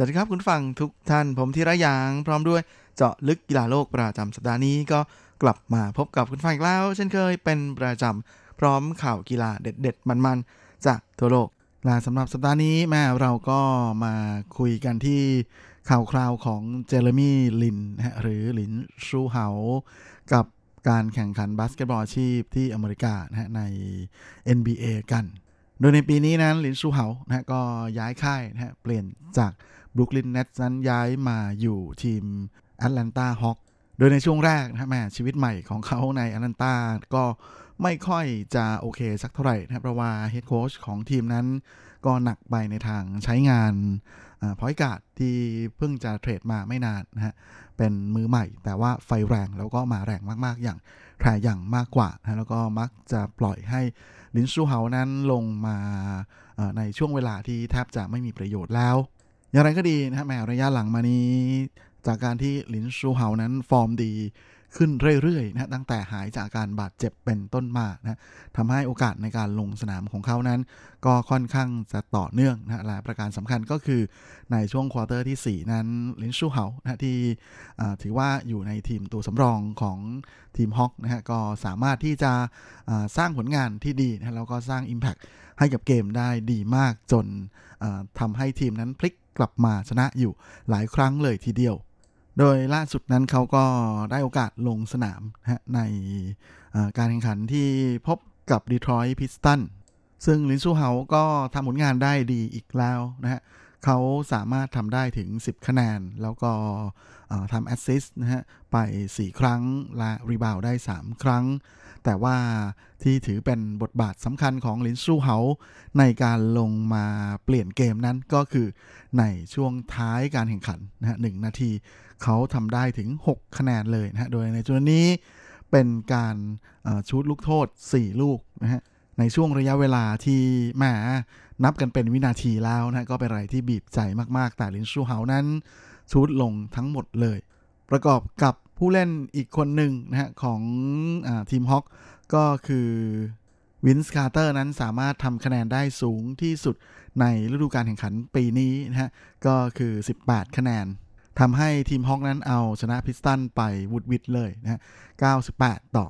I: สวัสดีครับคุณฟังทุกท่านผมธีระยางพร้อมด้วยเจาะลึกกีฬาโลกประจำสัปดาห์นี้ก็กลับมาพบกับคุณฟังอีกแล้ว เช่นเคยเป็นประจำพร้อมข่าวกีฬาเด็ด ๆ มันๆ จากทั่วโลกและสำหรับสัปดาห์นี้แม่เราก็มาคุยกันที่ข่าวคราวของเจเรมี่ลินนะหรือลินชูเฮากับการแข่งขันบาสเกตบอลอาชีพที่อเมริกานะใน NBA กัน โดยในปีนี้นั้นลินชูเฮานะก็ย้ายค่ายนะเปลี่ยนจาก Brooklyn Nets นั้นย้ายมาอยู่ทีม Atlanta Hawks โดยในช่วงแรกนะแหมชีวิตใหม่ของเขาในแอตแลนตาก็ไม่ค่อยจะโอเคสักเท่าไหร่นะเพราะว่า head coach ของทีมนั้นก็หนักไปในทางใช้งาน point guard ที่เพิ่งจะ trade มาไม่นานนะฮะ เป็นมือใหม่แต่ว่าไฟแรงแล้วก็มาแรงมากๆ อย่างTrae Young มากกว่านะแล้วก็มักจะปล่อยให้ลินซูเฮานั้นลงมาในช่วงเวลาที่แทบจะไม่มีประโยชน์แล้ว อย่างไรก็ดีนะฮะแหมระยะหลังมานี้ จากการที่ลินซูเฮานั้นฟอร์มดีขึ้นเรื่อยๆนะตั้งแต่หายจากการบาดเจ็บเป็นต้นมานะทำให้โอกาสในการลงสนามของเขานั้น ก็ค่อนข้างจะต่อเนื่องนะและประการสำคัญก็คือในช่วง quarter ที่ 4 นั้นลินชูเฮานะที่ถือว่าอยู่ในทีมตัวสำรองของทีมฮอกนะฮะก็สามารถที่จะสร้างผลงานที่ดีนะแล้วก็สร้าง Impact ให้กับเกมได้ดีมากจนทำให้ทีมนั้นพลิก กลับมาชนะอยู่หลายครั้งเลยทีเดียว โดยล่าสุดนั้นเขาก็ได้โอกาสลงสนามนะในการแข่งขันที่พบกับดีทรอยต์พิสตันซึ่งลินซูเฮาก็ทำผลงานได้ดีอีกแล้วนะฮะเขาสามารถทำได้ถึง 10 คะแนน แล้วก็ทำ assist นะฮะไป 4 ครั้ง และ rebound ได้ 3 ครั้ง แต่ว่าที่ถือเป็นบทบาทสำคัญของลินซูเฮาในการลงมาเปลี่ยนเกมนั้นก็คือในช่วงท้ายการแข่งขันนะฮะนาที เขาทำได้ถึง 6 คะแนนเลยนะฮะโดยในจุดนี้เป็นการชู้ตลูกโทษ 4 ลูกนะฮะในช่วงระยะเวลาที่แหมนับกันเป็นวินาทีแล้วนะก็เป็นอะไรที่บีบใจมาก ๆ แต่ลินชูเฮานั้นชู้ตลงทั้งหมดเลย ประกอบกับ ผู้เล่นอีกคนหนึ่งนะฮะของอทีม Hawks ก็คือ Vince Carter นั้นสามารถทำคะแนนได้สูงที่สุดในฤดูกาลแข่งขันปีนี้นะฮะก็คือ 18 คะแนนทำให้ทีม Hawks นั้นเอาชนะ Pistons ไปวุดวิดเลยนะฮะ98 ต่อ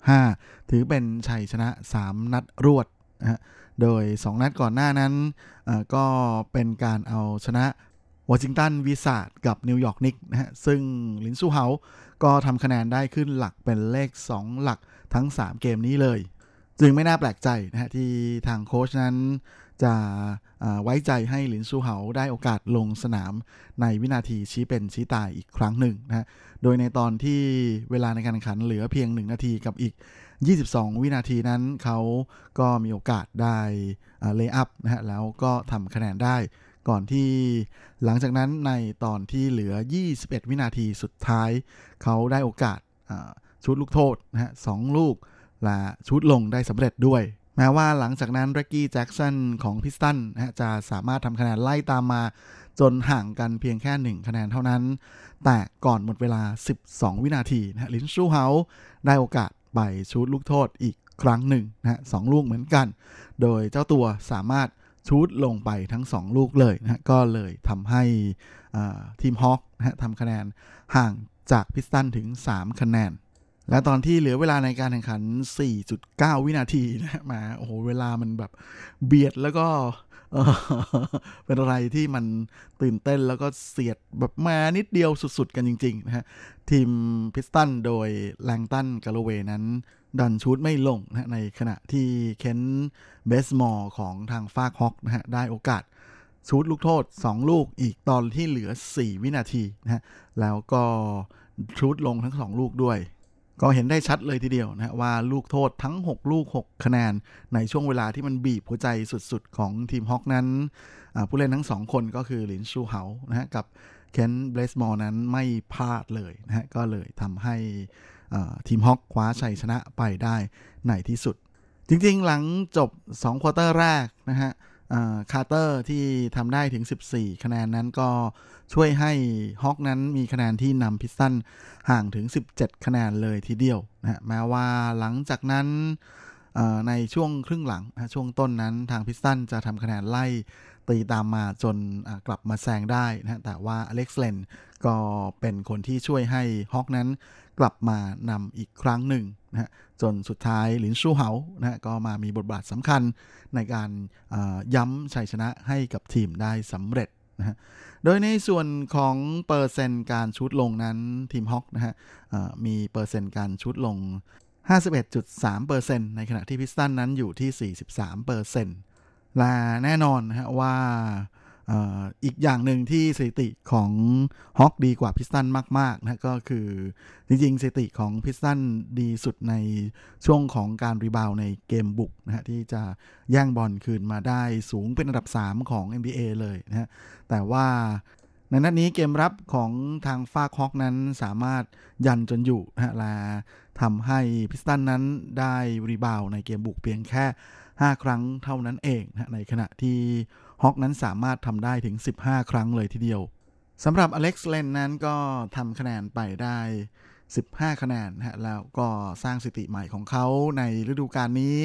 I: 95 ถือเป็นชัยชนะ 3 นัดรวดนะฮะโดย 2 นัดก่อนหน้านั้นก็เป็นการเอาชนะ วอชิงตันวิสาดกับนิวยอร์กนิกนะฮะ ซึ่งลินซูเฮาก็ทำคะแนนได้ขึ้นหลักเป็นเลข 2 หลักทั้ง 3 เกมนี้เลย จึงไม่น่าแปลกใจนะฮะ ที่ทางโค้ชนั้นจะไว้ใจให้หลินซูเหาได้โอกาสลงสนามในวินาทีชี้เป็นชี้ตายอีกครั้งหนึ่งนะฮะโดยในตอนที่เวลาในการแข่งขันเหลือเพียง 1 นาทีกับอีก 22 วินาทีนั้นเขาก็มีโอกาสได้เลย์อัพนะฮะแล้วก็ทำคะแนนได้ ก่อนที่หลังจากนั้นในตอนที่เหลือ 21 วินาทีสุดท้าย เขาได้โอกาสชุดลูกโทษนะฮะสองลูก และชุดลงได้สำเร็จด้วย แม้ว่าหลังจากนั้นเร็กกี้แจ็กสันของพิสตันนะจะสามารถทำคะแนนไล่ตามมา จนห่างกันเพียงแค่ 1 คะแนนเท่านั้น แต่ก่อนหมดเวลา 12 วินาทีนะลินชูเฮาได้โอกาสไปชูดลูกโทษอีกครั้งหนึ่งนะสองลูกเหมือนกัน โดยเจ้าตัวสามารถ ชูดลงไปทั้ง 2 ลูกเลยนะก็เลยทำให้ทีมฮอคนะทำคะแนนห่างจากพิสตันถึง 3 คะแนน และตอนที่เหลือเวลาในการแข่งขัน 4.9 วินาทีนะมาโอ้โห เวลามันแบบเบียดแล้วก็ เป็นอะไรที่มันตื่นเต้นแล้วก็เฉียดแบบมานิดเดียวสุดๆกันจริง ๆ นะฮะ ทีม Pistons โดย Langston Galloway นั้น ดันชู้ตไม่ลงนะในขณะที่ Kent Bazemore ของทางฟาก Hawks นะฮะ ได้โอกาสชู้ตลูกโทษ 2 ลูกอีกตอนที่เหลือ 4 วินาทีนะฮะ แล้วก็ชู้ตลงทั้ง 2 ลูกด้วย ก็เห็นได้ชัดเลยทีเดียวนะว่าลูกโทษทั้ง 6 ลูก 6 คะแนน ในช่วงเวลาที่มันบีบหัวใจสุดๆ ของทีม Hawks นั้น ผู้เล่นทั้งสองคนก็คือหลินชูเหานะฮะกับ Kent Bazemore นั้นไม่พลาดเลยนะฮะก็เลยทำให้ทีม Hawks คว้าชัยชนะไปได้ในที่สุด จริงๆ หลังจบ2 quarter แรกนะฮะ คาร์เตอร์ที่ทำได้ถึง 14 คะแนนนั้นก็ช่วยให้ฮอกนั้นมีคะแนนที่นำพิสตันห่างถึง 17 คะแนนเลยทีเดียวนะแม้ว่าหลังจากนั้นในช่วงครึ่งหลังนะช่วงต้นนั้นทางพิสตันจะทำคะแนนไล่ ตีตามมาจนกลับมาแซงได้นะแต่ว่าอเล็กซ์เลนก็เป็นคนที่ช่วยให้ฮอกนั้นกลับมานำอีกครั้งหนึ่งนะจนสุดท้ายหลินชูเหานะก็มามีบทบาทสำคัญในการย้ำชัยชนะให้กับทีมได้สำเร็จนะฮะโดยในส่วนของเปอร์เซ็นต์การชุดลงนั้นทีมฮอกนะฮะมีเปอร์เซ็นต์การชุดลง 51.3%ในขณะที่พิสตันนั้นอยู่ที่ 43% และแน่นอนนะฮะว่าอีกอย่างหนึ่งที่สถิติของฮอกดีกว่าพิสตันมาก ๆ นะก็คือจริง ๆ สถิติของพิสตันดีสุดในช่วงของการ rebound ในเกมบุกนะฮะที่จะแย่งบอลคืนมาได้สูงเป็นอันดับ 3 ของ NBA เลยนะฮะแต่ว่าในนัดนี้เกมรับของทางฟาก Hawks นั้นสามารถยันจนอยู่นะฮะและทำให้ Pistons นั้นได้ rebound ในเกมบุกเพียงแค่ 5 ครั้งเท่านั้นเองนะในขณะที่ Hawks นั้นสามารถทำได้ถึง 15 ครั้งเลยทีเดียวสำหรับอเล็กซ์เลนนั้นก็ทำคะแนนไปได้ 15 คะแนนฮะแล้วก็สร้างสถิติใหม่ของเขาในฤดูกาลนี้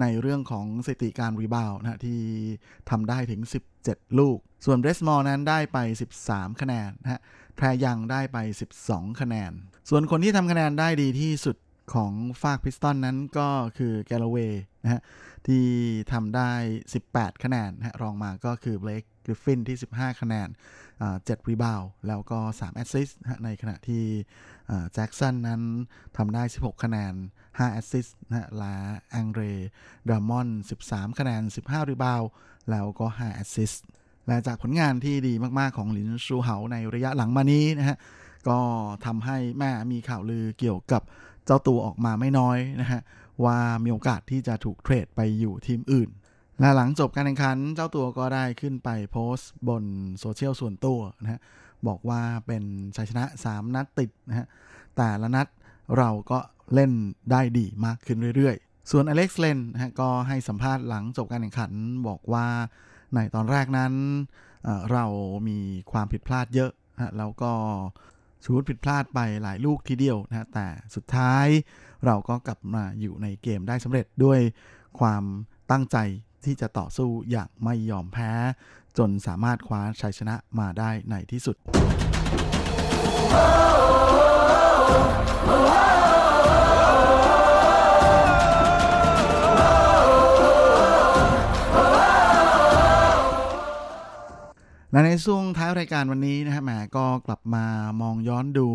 I: ในเรื่องของสถิติการ rebound นะที่ทำได้ถึง 17 ลูก ส่วน Bazemore นั้นได้ไป 13 คะแนนนะฮะ Trae Young ได้ไป 12 คะแนน ส่วนคนที่ทำคะแนนได้ดีที่สุด ของฟาก Pistons นั้นก็คือ Galloway นะฮะที่ทำได้ 18 คะแนนนะรองมาก็คือ Blake Griffin ที่ 15 คะแนน7 rebound แล้วก็ 3 assist ในขณะที่แจ็กสันนั้นทำได้ 16 คะแนน 5 assist นะและ Andre Drummond 13 คะแนน 15 rebound แล้วก็ 5 assist และจากผลงานที่ดีมากๆของหลินชูเหาในระยะหลังมานี้นะฮะก็ทำให้แหมมีข่าวลือเกี่ยวกับ เจ้าตัวออกมาไม่น้อยนะฮะว่ามีโอกาสที่จะถูก trade ไปอยู่ทีมอื่น และหลังจบการแข่งขันเจ้าตัวก็ได้ขึ้นไปโพสต์บนโซเชียลส่วนตัวนะฮะบอกว่าเป็นชัยชนะ 3 นัดติดนะฮะแต่ละนัดเราก็เล่นได้ดีมากขึ้นเรื่อยๆ ส่วนอเล็กซ์เลนนะฮะก็ให้สัมภาษณ์หลังจบการแข่งขันบอกว่าในตอนแรกนั้นเรามีความผิดพลาดเยอะนะแล้วก็ ชู้ตผิดพลาดไปหลายลูกทีเดียวนะแต่สุดท้ายเราก็กลับมาอยู่ในเกมได้สำเร็จด้วยความตั้งใจที่จะต่อสู้อย่างไม่ยอมแพ้ จนสามารถคว้าชัยชนะมาได้ในที่สุด และในช่วงท้ายรายการวันนี้นะฮะแหมก็กลับมามองย้อนดู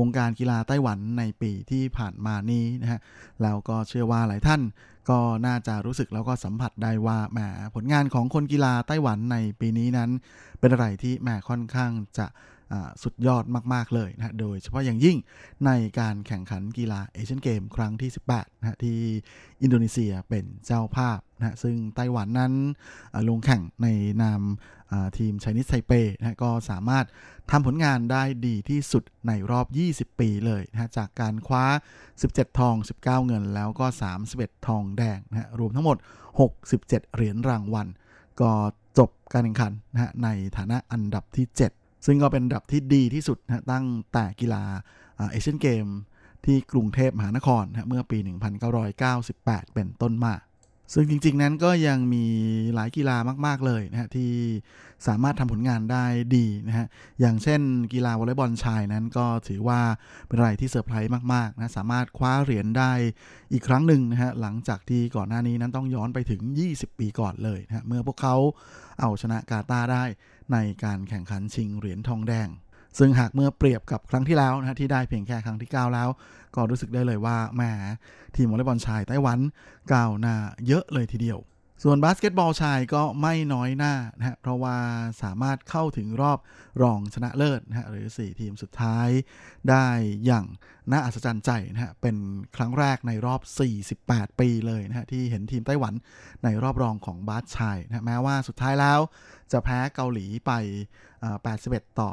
I: วงการกีฬาไต้หวันในปีที่ผ่านมานี้นะฮะแล้วก็เชื่อว่าหลายท่านก็น่าจะรู้สึกแล้วก็สัมผัสได้ว่าแหมผลงานของคนกีฬาไต้หวันในปีนี้นั้น เป็นอะไรที่แหมค่อนข้างจะสุดยอดมาก ๆ เลยนะโดยเฉพาะอย่างยิ่งในการแข่งขันกีฬาเอเชียนเกมครั้งที่ 18นะที่อินโดนีเซียเป็นเจ้าภาพนะซึ่งไต้หวันนั้นลงแข่งในนาม ทีมชนิสไทเปนะก็สามารถทำผลงานได้ดีที่สุดในรอบ 20 ปีเลยนะจากการคว้า 17 ทอง 19 เงิน แล้วก็ 31 ทองแดงนะรวมทั้งหมด 67 เหรียญรางวัล ก็จบการแข่งขันนะในฐานะอันดับที่ 7 ซึ่งก็เป็นอันดับที่ดีที่สุดนะตั้งแต่กีฬาเอเชียนเกมที่กรุงเทพมหานครนะเมื่อปี 1998 เป็นต้นมา ซึ่งจริง ๆ นั้นก็ยังมีหลายกีฬามาก ๆ เลยนะฮะที่สามารถทำผลงานได้ดีนะฮะอย่างเช่นกีฬาวอลเลย์บอลชายนั้นก็ถือว่าเป็นอะไรที่เซอร์ไพรส์มากๆนะสามารถคว้าเหรียญได้อีกครั้งหนึ่งนะฮะหลังจากที่ก่อนหน้านี้นั้นต้องย้อนไปถึง 20 ปีก่อนเลยนะฮะเมื่อพวกเขาเอาชนะกาตาได้ในการแข่งขันชิงเหรียญทองแดง ซึ่งหากเมื่อเปรียบกับครั้งที่แล้วนะที่ได้เพียงแค่ครั้งที่ 9 แล้ว ก็รู้สึกได้เลยว่าแหมทีมวอลเลย์บอลชายไต้หวันก้าวหน้าเยอะเลยทีเดียว ส่วนบาสเกตบอลชายก็ไม่น้อยหน้านะฮะเพราะว่าสามารถเข้าถึงรอบรองชนะเลิศนะฮะหรือ 4 ทีมสุดท้ายได้อย่างน่าอัศจรรย์ใจนะฮะเป็นครั้งแรกในรอบ 48 ปีเลยนะฮะที่เห็นทีมไต้หวันในรอบรองของบาสชายนะแม้ว่าสุดท้ายแล้วจะแพ้เกาหลีไป 81 ต่อ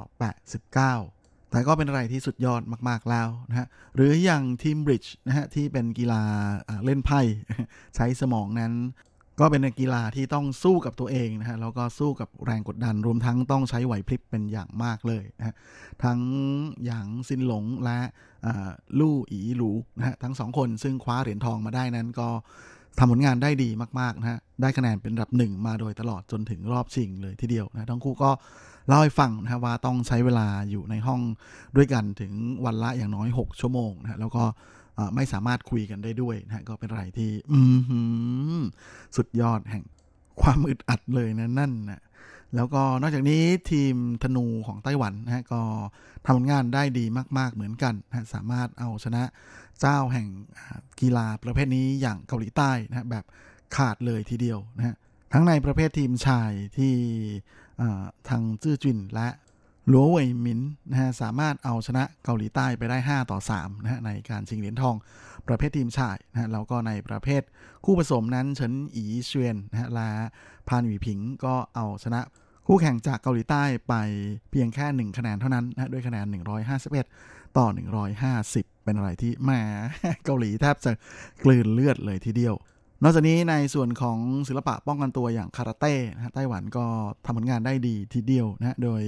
I: 89แต่ก็เป็นอะไรที่สุดยอดมาก ๆ แล้วนะฮะ หรืออย่างทีมบริดจ์นะฮะที่เป็นกีฬาเล่นไพ่ใช้สมองนั้น ก็เป็นกีฬาที่ต้องสู้กับตัวเองนะฮะแล้วก็สู้กับแรงกดดันรวมทั้งต้องใช้ไหวพริบเป็นอย่างมากเลยนะฮะทั้งอย่างซินหลงและลู่อีหลูนะฮะทั้งสองคนซึ่งคว้าเหรียญทองมาได้นั้นก็ทำผลงานได้ดีมากๆนะฮะได้คะแนนเป็นระดับหนึ่งมาโดยตลอดจนถึงรอบชิงเลยทีเดียวนะทั้งคู่ก็เล่าให้ฟังนะฮะว่าต้องใช้เวลาอยู่ในห้องด้วยกันถึงวันละอย่างน้อย 6 ชั่วโมงนะฮะแล้วก็ ไม่สามารถคุยกันได้ด้วยนะก็เป็นอะไรที่สุดยอดแห่งความอึดอัดเลยนะนั่นนะแล้วก็นอกจากนี้ทีมธนูของไต้หวันนะก็ทำงานได้ดีมาก ๆ เหมือนกันนะสามารถเอาชนะเจ้าแห่งกีฬาประเภทนี้อย่างเกาหลีใต้นะแบบขาดเลยทีเดียวนะฮะทั้งในประเภททีมชายที่ทางจื้อจินและ หลัวเว่ยมินนะฮะสามารถเอาชนะเกาหลีใต้ไปได้ 5 ต่อ3นะฮะในการชิงเหรียญทองประเภททีมชายนะฮะแล้วก็ในประเภทคู่ผสมนั้นเฉินอีเชียนนะฮะและพานหวีผิงก็เอาชนะคู่แข่งจากเกาหลีใต้ไปเพียงแค่ 1 คะแนนเท่านั้นนะด้วยคะแนน 151 ต่อ 150 เป็นอะไรที่แหมเกาหลีแทบจะกลืนเลือดเลยทีเดียว นอกจากนี้ในส่วนของศิลปะป้องกันตัวอย่างคาราเต้นะไต้หวันก็ทำผลงานได้ดีทีเดียวนะโดย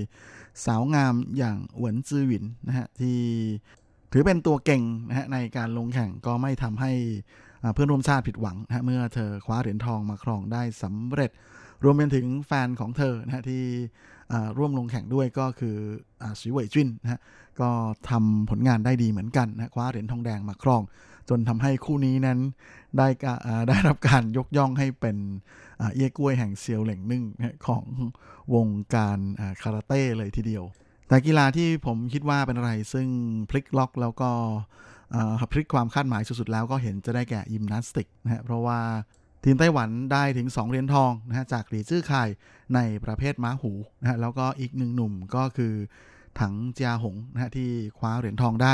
I: สาวงามอย่างหวนจือหวินนะฮะที่ถือเป็นตัวเก่งนะฮะในการลงแข่งก็ไม่ทำให้เพื่อนร่วมชาติผิดหวังนะเมื่อเธอคว้าเหรียญทองมาครองได้สำเร็จ รวมไปถึงแฟนของเธอนะฮะที่ร่วมลงแข่งด้วยก็คือสีเว่ยจินนะฮะก็ทำผลงานได้ดีเหมือนกันนะคว้าเหรียญทองแดงมาครอง จนทำให้คู่นี้นั้นได้ได้รับการยกย่องให้เป็นเอี้ยกล้วยแห่งเซียวเหล่งนึ่งของวงการคาราเต้เลยทีเดียว แต่กีฬาที่ผมคิดว่าเป็นอะไรซึ่งพลิกล็อกแล้วก็พลิกความคาดหมายสุดๆแล้วก็เห็นจะได้แก่ยิมนาสติกนะฮะเพราะว่าทีมไต้หวันได้ถึง 2เหรียญทองนะฮะจากหลีจื้อไข่ในประเภทม้าหูนะฮะแล้วก็อีกหนึ่งหนุ่มก็คือถังเจียหงนะฮะที่คว้าเหรียญทองได้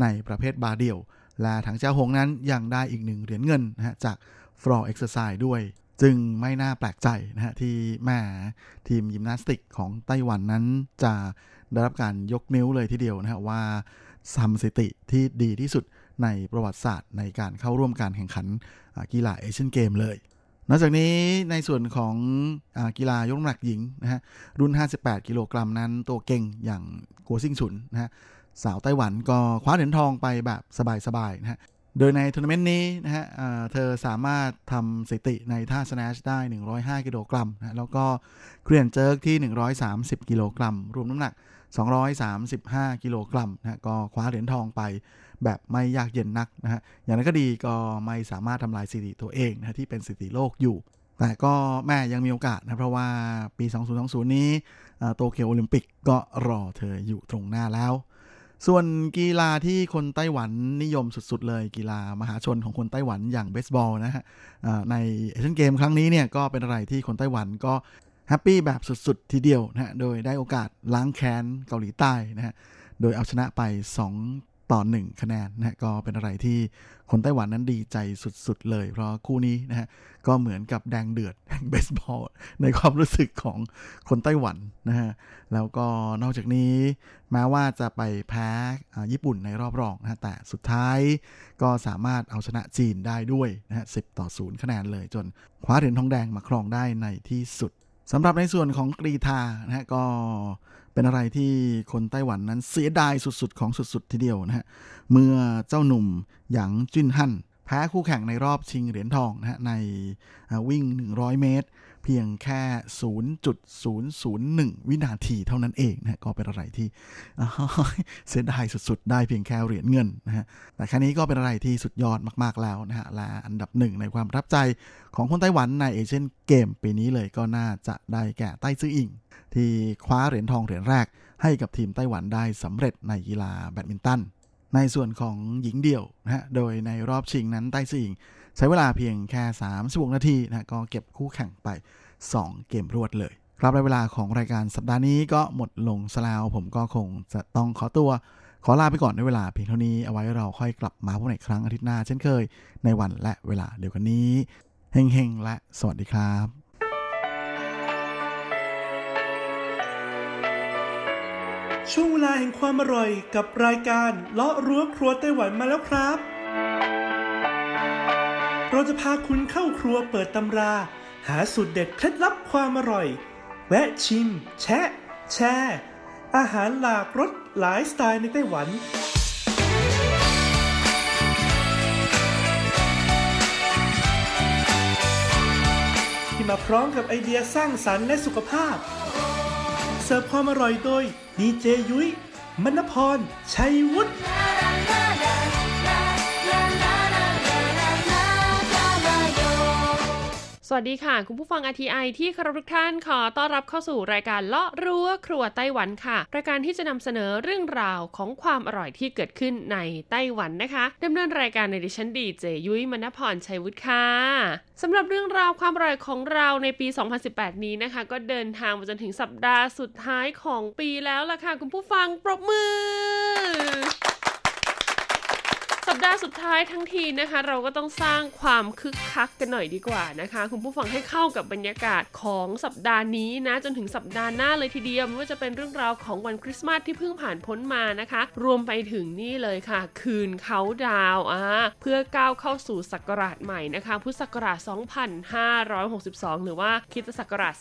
I: ในประเภทบาเดี่ยว และถังเจ้าหงนั้นยังได้อีกหนึ่งเหรียญเงินนะฮะจาก floor exercise ด้วย จึงไม่น่าแปลกใจนะฮะที่แม่ทีมยิมนาสติกของไต้หวันนั้นจะได้รับการยกนิ้วเลยทีเดียวนะฮะว่าทำสิติที่ดีที่สุดในประวัติศาสตร์ในการเข้าร่วมการแข่งขันกีฬาเอเชียนเกมเลย นอกจากนี้ในส่วนของอกีฬายกน้ำหนักหญิงนะฮะรุ่น 58 กิโลกรัมนั้นตัวเก่งอย่างกัวซิงฉุนนะฮะ สาวไต้หวันก็คว้าเหรียญทองไปแบบสบายๆนะฮะ โดยในทัวร์นาเมนต์นี้นะฮะเธอสามารถทำสถิติในท่า snatch ได้ 105 กิโลกรัมนะแล้วก็ clean and jerk ที่ 130 กิโลกรัม รวมน้ำหนัก 235 กิโลกรัมนะก็คว้าเหรียญทองไปแบบไม่ยากเย็นนักนะฮะ อย่างนั้นก็ดีก็ไม่สามารถทำลายสถิติตัวเองนะที่เป็นสถิติโลกอยู่แต่ก็แหมยังมีโอกาสนะเพราะว่าปี 2020 นี้โตเกียวโอลิมปิกก็รอเธออยู่ตรงหน้าแล้ว ส่วนกีฬาที่คนไต้หวันนิยมสุดๆ เลยกีฬามหาชนของคนไต้หวันอย่างเบสบอลนะฮะในเอเชียนเกมครั้งนี้เนี่ยก็เป็นอะไรที่คนไต้หวันก็แฮปปี้แบบสุดๆ ทีเดียวนะฮะโดยได้โอกาสล้างแค้นเกาหลีใต้นะฮะโดยเอาชนะไป 2 ต่อ 1 คะแนนนะฮะก็เป็นอะไรที่ คนไต้หวันนั้นดีใจสุดๆเลย เพราะคู่นี้นะฮะก็เหมือนกับแดงเดือดแดงเบสบอลในความรู้สึกของคนไต้หวันนะฮะแล้วก็นอกจากนี้แม้ว่าจะไปแพ้ญี่ปุ่นในรอบรองนะแต่สุดท้ายก็สามารถเอาชนะจีนได้ด้วยนะฮะสิต่อ0คะแนนเลย จนคว้าเหรียญทองแดงมาครองได้ในที่สุดสำหรับในส่วนของกรีธานะฮะก็ เป็นอะไรที่คนไต้หวันนั้นเสียดายสุดๆ ของสุดๆ ทีเดียวนะฮะ เมื่อเจ้าหนุ่มหยางจุนฮั่นแพ้คู่แข่งในรอบชิงเหรียญทองนะฮะในวิ่ง 100 เมตร เพียงแค่ 0.001 วินาทีเท่านั้นเองนะก็เป็นอะไรที่เสียดายสุดๆ ได้เพียงแค่เหรียญเงินนะฮะแต่แค่นี้ก็เป็นอะไรที่สุดยอดมากๆแล้วนะฮะและอันดับหนึ่งในความประทับใจของคนไต้หวันในเอเชียนเกมปีนี้เลยก็น่าจะได้แก่ไต้ซื่ออิง ที่คว้าเหรียญทองเหรียญแรก ให้กับทีมไต้หวันได้สำเร็จในกีฬาแบดมินตันในส่วนของหญิงเดี่ยวนะฮะโดยในรอบชิงนั้นไต้ซื่ออิง ใช้เวลาเพียงแค่36นาทีนะก็เก็บคู่แข่งไป 2 เกมรวดเลย ครับในเวลาของรายการสัปดาห์นี้ก็หมดลงสลาวผมก็คงจะต้องขอตัว ขอลาไปก่อนในเวลาเพียงเท่านี้เอาไว้เราค่อยกลับมาพบในครั้งอาทิตย์หน้าเช่นเคย ในวันและเวลาเดียวกันนี้เฮงๆและสวัสดีครับ
J: ช่วงเวลาแห่งความอร่อยกับรายการเลาะรั้วครัวไต้หวันมาแล้วครับ จะพาคุณเข้าครัวเปิดตำรา หาสูตรเด็ดเคล็ดลับความอร่อย แวะชิม แชะ แชร์อาหารหลากรสหลายสไตล์ในไต้หวัน ที่มาพร้อมกับไอเดียสร้างสรรค์และสุขภาพ เสิร์ฟความอร่อยโดยดีเจยุ้ยมณพร ชัยวุฒิ ส
B: วัสดีค่ะ คุณผู้ฟัง RTI ที่คารพทุกท่านขอต้อนรับเข้าสู่รายการเลาะรั้วครัวไต้หวันค่ะ รายการที่จะนำเสนอเรื่องราวของความอร่อยที่เกิดขึ้นในไต้หวันนะคะดำเนินรายการในดิฉันดีเจยุ้ยมณพรชัยวุฒิค่ะสำหรับเรื่องราวความอร่อยของเราในปี 2018 นี้นะคะ ก็เดินทางมาจนถึงสัปดาห์สุดท้ายของปีแล้วล่ะค่ะ คุณผู้ฟังปรบมือ สัปดาห์สุดท้ายทั้งทีนะคะ เราก็ต้องสร้างความคึกคักกันหน่อยดีกว่านะคะ คุณผู้ฟังให้เข้ากับบรรยากาศของสัปดาห์นี้นะจนถึงสัปดาห์หน้าเลยทีเดียวไม่ว่าจะเป็นเรื่องราวของวันคริสต์มาสที่เพิ่งผ่านพ้นมานะคะ รวมไปถึงนี่เลยค่ะ คืนเขาdown อ่าเพื่อก้าวเข้าสู่ศักราชใหม่นะคะพุทธศักราช 2562 หรือว่าคริสต์ศักราช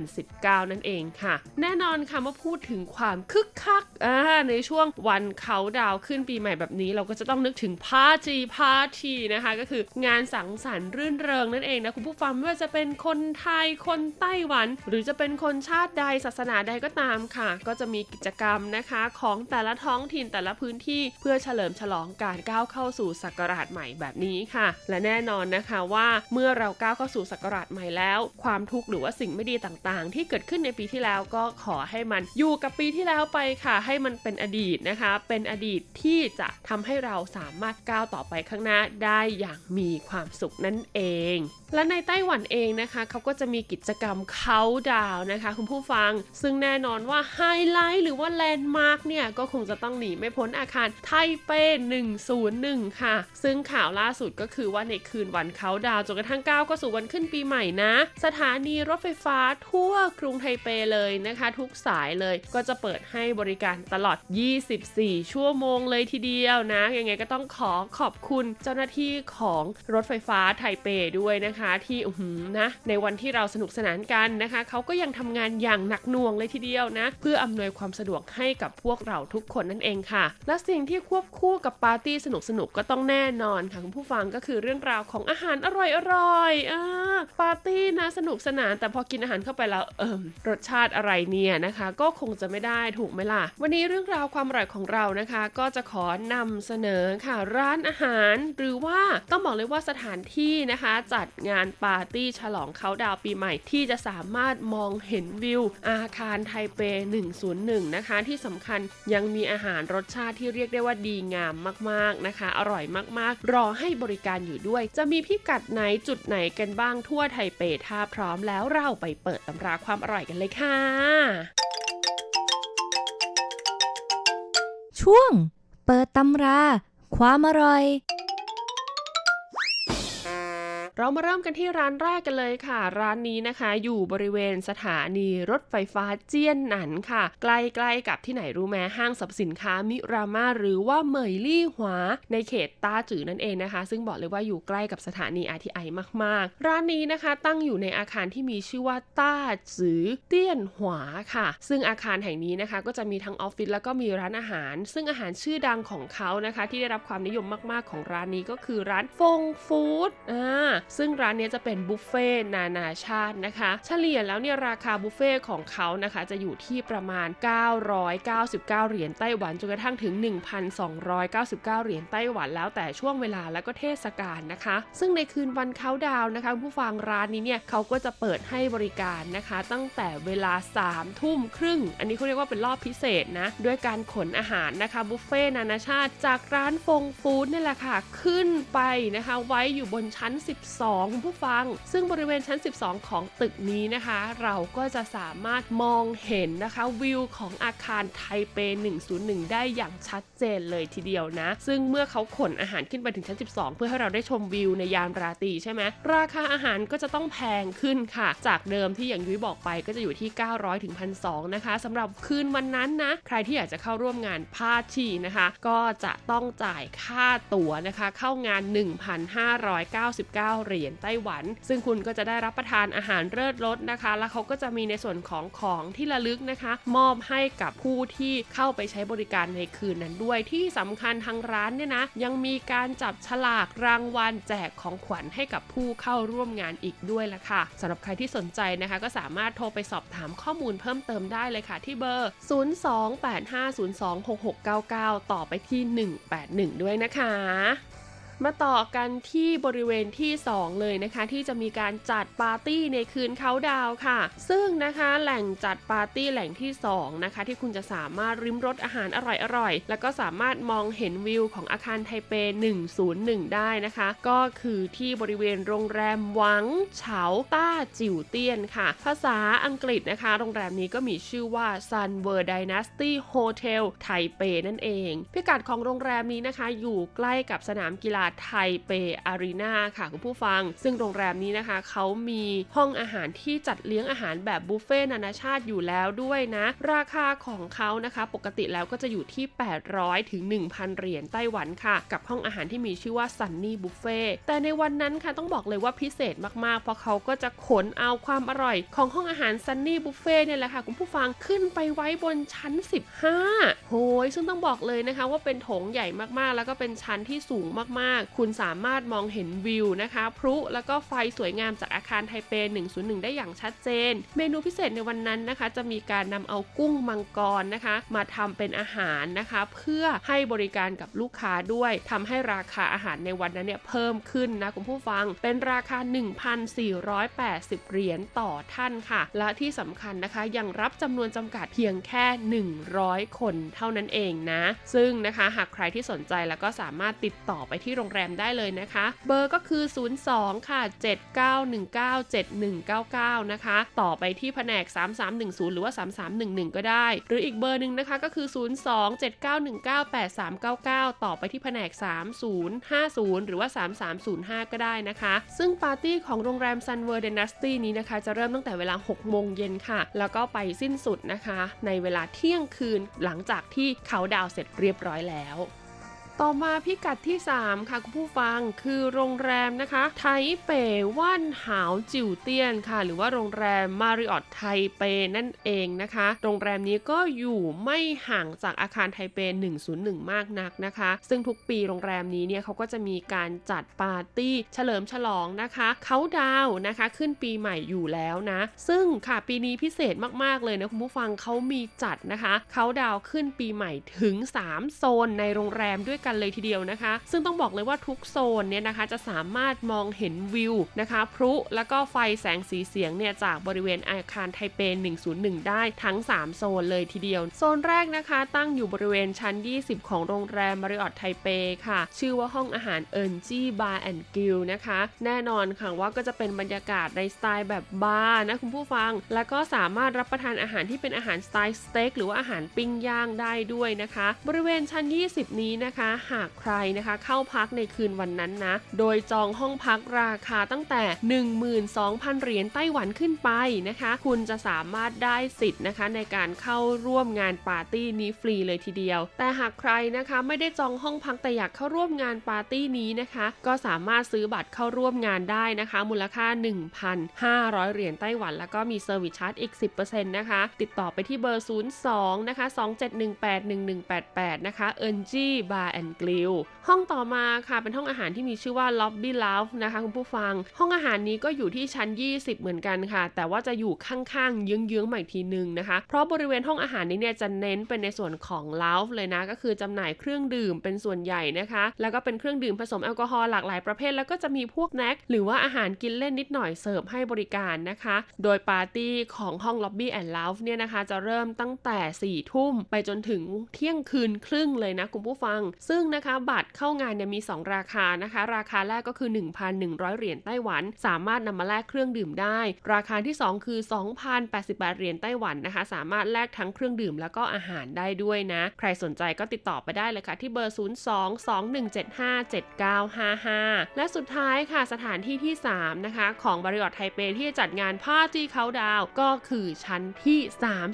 B: 2019 นั่นเองค่ะ แน่นอนค่ะเมื่อพูดถึงความคึกคักอ่าในช่วงวันเขาดาวขึ้นปีใหม่แบบนี้เราก็จะต้องนึกถึงปาร์ตี้ปาร์ตี้นะคะ ก็คืองานสังสรรค์รื่นเริงนั่นเองนะคุณผู้ฟังไม่ว่าจะเป็นคนไทยคนไต้หวัน หรือจะเป็นคนชาติใดศาสนาใดก็ตามค่ะ ก็จะมีกิจกรรมนะคะของแต่ละท้องถิ่นแต่ละพื้นที่เพื่อเฉลิมฉลองการก้าวเข้าสู่ศักราชใหม่แบบนี้ค่ะ และแน่นอนนะคะว่าเมื่อเราก้าวเข้าสู่ศักราชใหม่แล้ว ความทุกข์หรือว่าสิ่งไม่ดีต่างๆ ที่เกิดขึ้นในปีที่แล้วก็ขอให้มันอยู่กับปีที่แล้วไปค่ะ ให้มันเป็นอดีตนะคะ เป็นอดีตที่จะทำให้เราสามารถก้าวต่อไปข้างหน้าได้อย่างมีความสุขนั่นเองและในไต้หวันเองนะคะเขาก็จะมีกิจกรรมเขาดาวนะคะ คุณผู้ฟัง ซึ่งแน่นอนว่าไฮไลท์หรือว่าแลนด์มาร์กเนี่ย ก็คงจะต้องหนีไม่พ้นอาคารไทเป 101 ค่ะ ซึ่งข่าวล่าสุดก็คือว่าในคืนวันเขาดาวจนกระทั่งก้าวเข้าสู่วันขึ้นปีใหม่นะ สถานีรถไฟฟ้าทั่วกรุงไทเปเลยนะคะ ทุกสายเลยก็จะเปิดให้บริการตลอด 24 ชั่วโมงเลยทีเดียวนะยังไงก็ต้องขอขอบคุณเจ้าหน้าที่ของรถไฟฟ้าไทเปด้วยนะคะที่อืนะในวันที่เราสนุกสนานกันนะคะเขาก็ยังทำงานอย่างหนักหน่วงเลยทีเดียวนะเพื่ออำนวยความสะดวกให้กับพวกเราทุกคนนั่นเองค่ะ และสิ่งที่ควบคู่กับปาร์ตี้สนุกสนุกก็ต้องแน่นอนค่ะคุณผู้ฟังก็คือเรื่องราวของอาหารอร่อยอร่อยอ่าปาร์ตี้นะสนุกสนานแต่พอกินอาหารเข้าไปแล้วเอิมรสชาติอะไรเนี่ยนะคะ ก็คงจะไม่ได้ถูกไหมล่ะ วันนี้เรื่องราวความอร่อยของเรานะคะ ก็จะขอนำเสนอค่ะร้านอาหาร หรือว่าต้องบอกเลยว่าสถานที่นะคะ จัดงานปาร์ตี้ฉลองเขาดาวปีใหม่ ที่จะสามารถมองเห็นวิว อาคารไทเป 101 นะคะ ที่สำคัญยังมีอาหารรสชาติที่เรียกได้ว่าดีงามมากๆนะคะ อร่อยมากๆ รอให้บริการอยู่ด้วย จะมีพิกัดไหนจุดไหนกันบ้างทั่วไทเปถ้าพร้อมแล้วเราไปเปิดตำราความอร่อยกันเลยค่ะ
K: ช่วง เปิดตำรา ความอร่อย
B: เรามาเริ่มกันที่ร้านแรกกันเลยค่ะ ร้านนี้นะคะ อยู่บริเวณสถานีรถไฟฟ้าเจี้ยนหนันค่ะ ใกล้ๆกับที่ไหนรู้ไหมห้างสรรพสินค้ามิรามาหรือว่าเหมยลี่หวาในเขตต้าจือนั่นเองนะคะ ซึ่งบอกเลยว่าอยู่ใกล้กับสถานี RTI มากๆ ร้านนี้นะคะตั้งอยู่ในอาคารที่มีชื่อว่าต้าจือเตี้ยนหวาค่ะ ซึ่งอาคารแห่งนี้นะคะ ก็จะมีทั้งออฟฟิศแล้วก็มีร้านอาหาร ซึ่งอาหารชื่อดังของเขานะคะ ที่ได้รับความนิยมมากๆของร้านนี้ก็คือร้านฟงฟู้ดอ่าซึ่งร้านนี้จะเป็นบุฟเฟ่นานาชาตินะคะ เฉลี่ยแล้วเนี่ยราคาบุฟเฟ่ของเขานะคะจะอยู่ที่ประมาณ 999 เหรียญไต้หวันจนกระทั่งถึง 1,299 เหรียญไต้หวันแล้วแต่ช่วงเวลาแล้วก็เทศกาลนะคะ ซึ่งในคืนวันเขาดาวนะคะผู้ฟังร้านนี้เนี่ยเขาก็จะเปิดให้บริการนะคะ ตั้งแต่เวลา3ทุ่มครึ่ง อันนี้เขาเรียกว่าเป็นรอบพิเศษนะ ด้วยการขนอาหารนะคะบุฟเฟ่นานาชาติ จากร้านฟงฟู้ดนี่แหละค่ะ ขึ้นไปนะคะ ไว้อยู่บนชั้น12 คุณผู้ฟัง ซึ่งบริเวณชั้น 12 ของตึกนี้นะคะ เราก็จะสามารถมองเห็นนะคะวิวของอาคารไทเป 101 ได้อย่างชัดเจนเลยทีเดียวนะ ซึ่งเมื่อเขาขนอาหารขึ้นไปถึงชั้น 12 เพื่อให้เราได้ชมวิวในยามราตรีใช่ไหมราคาอาหารก็จะต้องแพงขึ้นค่ะ จากเดิมที่อย่างยุ้ยบอกไปก็จะอยู่ที่ 900ถึง1,200นะคะสำหรับคืนวันนั้นนะ ใครที่อยากจะเข้าร่วมงานพาชีนะคะ ก็จะต้องจ่ายค่าตั๋วนะคะ เข้างาน 1,599เหรียญไต้หวัน ซึ่งคุณก็จะได้รับประทานอาหารเลิศรสนะคะ แล้วเขาก็จะมีในส่วนของของที่ระลึกนะคะ มอบให้กับผู้ที่เข้าไปใช้บริการในคืนนั้นด้วยที่สำคัญทางร้านเนี่ยนะยังมีการจับฉลากรางวัลแจกของขวัญให้กับผู้เข้าร่วมงานอีกด้วยล่ะค่ะสำหรับใครที่สนใจนะคะ ก็สามารถโทรไปสอบถามข้อมูลเพิ่มเติมได้เลยค่ะ ที่เบอร์ 028502699ต่อไปที่ 181 ด้วยนะคะ มาต่อกันที่บริเวณที่ 2 เลยนะคะ ที่จะมีการจัดปาร์ตี้ในคืนเขาดาวค่ะ ซึ่งนะคะแหล่งจัดปาร์ตี้แหล่งที่ 2 นะคะ ที่คุณจะสามารถริมรสอาหารอร่อยๆ แล้วก็สามารถมองเห็นวิวของอาคารไทเป 101 ได้นะคะ ก็คือที่บริเวณโรงแรมหวังเฉาต้าจิ๋วเตี้ยนค่ะ ภาษาอังกฤษนะคะ โรงแรมนี้ก็มีชื่อว่า Sun World Dynasty Hotel ไทเปนั่นเอง พิกัดของโรงแรมนี้นะคะ อยู่ใกล้กับสนามกีฬาไทเปอารีนาค่ะคุณผู้ฟัง ซึ่งโรงแรมนี้นะคะ เขามีห้องอาหารที่จัดเลี้ยงอาหารแบบบุฟเฟ่นานาชาติอยู่แล้วด้วยนะ ราคาของเขานะคะ ปกติแล้วก็จะอยู่ที่ 800 ถึง 1,000 เหรียญไต้หวันค่ะ กับห้องอาหารที่มีชื่อว่าซันนี่บุฟเฟ่แต่ในวันนั้นค่ะต้องบอกเลยว่าพิเศษมากๆ เพราะเขาก็จะขนเอาความอร่อย ของห้องอาหารซันนี่บุฟเฟ่เนี่ยแหละค่ะคุณผู้ฟังขึ้นไปไว้บนชั้น 15 โหยซึ่งต้องบอกเลยนะคะว่าเป็นโถงใหญ่มากๆ แล้วก็เป็นชั้นที่สูงมากๆคุณสามารถมองเห็นวิวนะคะพลุแล้วก็ไฟสวยงามจากอาคารไทเป 101 ได้อย่างชัดเจน เมนูพิเศษในวันนั้นนะคะ จะมีการนำเอากุ้งมังกรนะคะ มาทำเป็นอาหารนะคะ เพื่อให้บริการกับลูกค้าด้วยทำให้ราคาอาหารในวันนั้นเนี่ยเพิ่มขึ้นนะคุณผู้ฟัง เป็นราคา 1,480 เหรียญต่อท่านค่ะ และที่สำคัญนะคะยังรับจำนวนจำกัดเพียงแค่ 100 คนเท่านั้นเองนะ ซึ่งนะคะหากใครที่สนใจแล้วก็สามารถติดต่อไปที่โรงแรมได้เลยนะคะ เบอร์ก็คือ 02 ค่ะ 79197199 นะคะ ต่อไปที่แผนก 3310 หรือว่า 3311 ก็ได้ หรืออีกเบอร์หนึ่งนะคะก็คือ 02-79198399 ต่อไปที่แผนก 3050 หรือว่า 3305 ก็ได้นะคะ ซึ่งปาร์ตี้ของโรงแรม Sun World Dynasty นี้นะคะ จะเริ่มตั้งแต่เวลา 6 โมงเย็นค่ะ แล้วก็ไปสิ้นสุดนะคะ ในเวลาเที่ยงคืนหลังจากที่เขาดาวเสร็จเรียบร้อยแล้ว ต่อมาพิกัดที่ 3 ค่ะคุณผู้ฟังคือโรงแรมนะคะ ไทเปว่านหาวจิวเตียนค่ะ หรือว่าโรงแรมมาริออตไทเปนั่นเองนะคะ โรงแรมนี้ก็อยู่ไม่ห่างจากอาคารไทเป 101 มากนักนะคะ ซึ่งทุกปีโรงแรมนี้เนี่ยเขาก็จะมีการจัดปาร์ตี้ เฉลิมฉลองนะคะเขาดาวนะคะขึ้นปีใหม่อยู่แล้วนะ ซึ่งค่ะปีนี้พิเศษมากๆเลยนะคุณผู้ฟังเขามีจัดนะคะเขาดาวขึ้นปีใหม่ถึง 3 โซนในโรงแรมด้วยกันเลยทีเดียวนะคะ ซึ่งต้องบอกเลยว่าทุกโซนเนี่ยนะคะจะสามารถมองเห็นวิวนะคะพลุแล้วก็ไฟแสงสีเสียงเนี่ยจากบริเวณอาคารไทเป 101 ได้ทั้ง 3 โซนเลยทีเดียว โซนแรกนะคะตั้งอยู่บริเวณชั้น 20 ของโรงแรม Marriott ไทเปค่ะ ชื่อว่าห้องอาหาร INGE'S Bar and Grill นะคะ แน่นอนค่ะว่าก็จะเป็นบรรยากาศในสไตล์แบบบาร์นะคุณผู้ฟัง แล้วก็สามารถรับประทานอาหารที่เป็นอาหารสไตล์สเต็กหรือว่าอาหารปิ้งย่างได้ด้วยนะคะ บริเวณชั้น 20 นี้นะคะหากใครนะคะ เข้าพักในคืนวันนั้นนะ โดยจองห้องพักราคาตั้งแต่ 12,000 เหรียญไต้หวันขึ้นไปนะคะ คุณจะสามารถได้สิทธิ์นะคะ ในการเข้าร่วมงานปาร์ตี้นี้ฟรีเลยทีเดียว แต่หากใครนะคะไม่ได้จองห้องพักแต่อยากเข้าร่วมงานปาร์ตี้นี้นะคะ ก็สามารถซื้อบัตรเข้าร่วมงานได้นะคะ มูลค่า 1,500 เหรียญไต้หวัน แล้วก็มี service charge อีก 10%นะคะ ติดต่อไปที่เบอร์ 02 นะคะ 27181188 นะคะ i n g e Bar and Grill ห้องต่อมาค่ะเป็นห้องอาหารที่มีชื่อว่า Lobby Lounge นะคะคุณผู้ฟัง ห้องอาหารนี้ก็อยู่ที่ชั้น 20 เหมือนกันค่ะ แต่ว่าจะอยู่ข้างๆเยื้องๆใหม่ทีนึงนะคะ เพราะบริเวณห้องอาหารนี้เนี่ยจะเน้นเป็นในส่วนของ Lounge เลยนะก็คือจำหน่ายเครื่องดื่มเป็นส่วนใหญ่นะคะ แล้วก็เป็นเครื่องดื่มผสมแอลกอฮอล์หลากหลายประเภท แล้วก็จะมีพวกแน็กหรือว่าอาหารกินเล่นนิดหน่อยเสิร์ฟให้บริการนะคะ โดยปาร์ตี้ของห้อง Lobby and Lounge เนี่ยนะคะจะเริ่มตั้งแต4ทุ่มไปจนถึงเที่ยงคืนครึ่งเลยนะคุณผู้ฟังซึ่งนะคะบัตรเข้างานเนี่ยมี 2 ราคานะคะ ราคาแรกก็คือ 1,100 เหรียญไต้หวัน สามารถนำมาแลกเครื่องดื่มได้ ราคาที่ 2 คือ 2,088 เหรียญไต้หวันนะคะ สามารถแลกทั้งเครื่องดื่มแล้วก็อาหารได้ด้วยนะ ใครสนใจก็ติดต่อไปได้เลยค่ะ ที่เบอร์ 02-2175-7955และสุดท้ายค่ะสถานที่ที่ 3 นะคะ ของ Marriott ไทเปที่จะจัดงานปาร์ตี้เขาดาวก็คือชั้นที่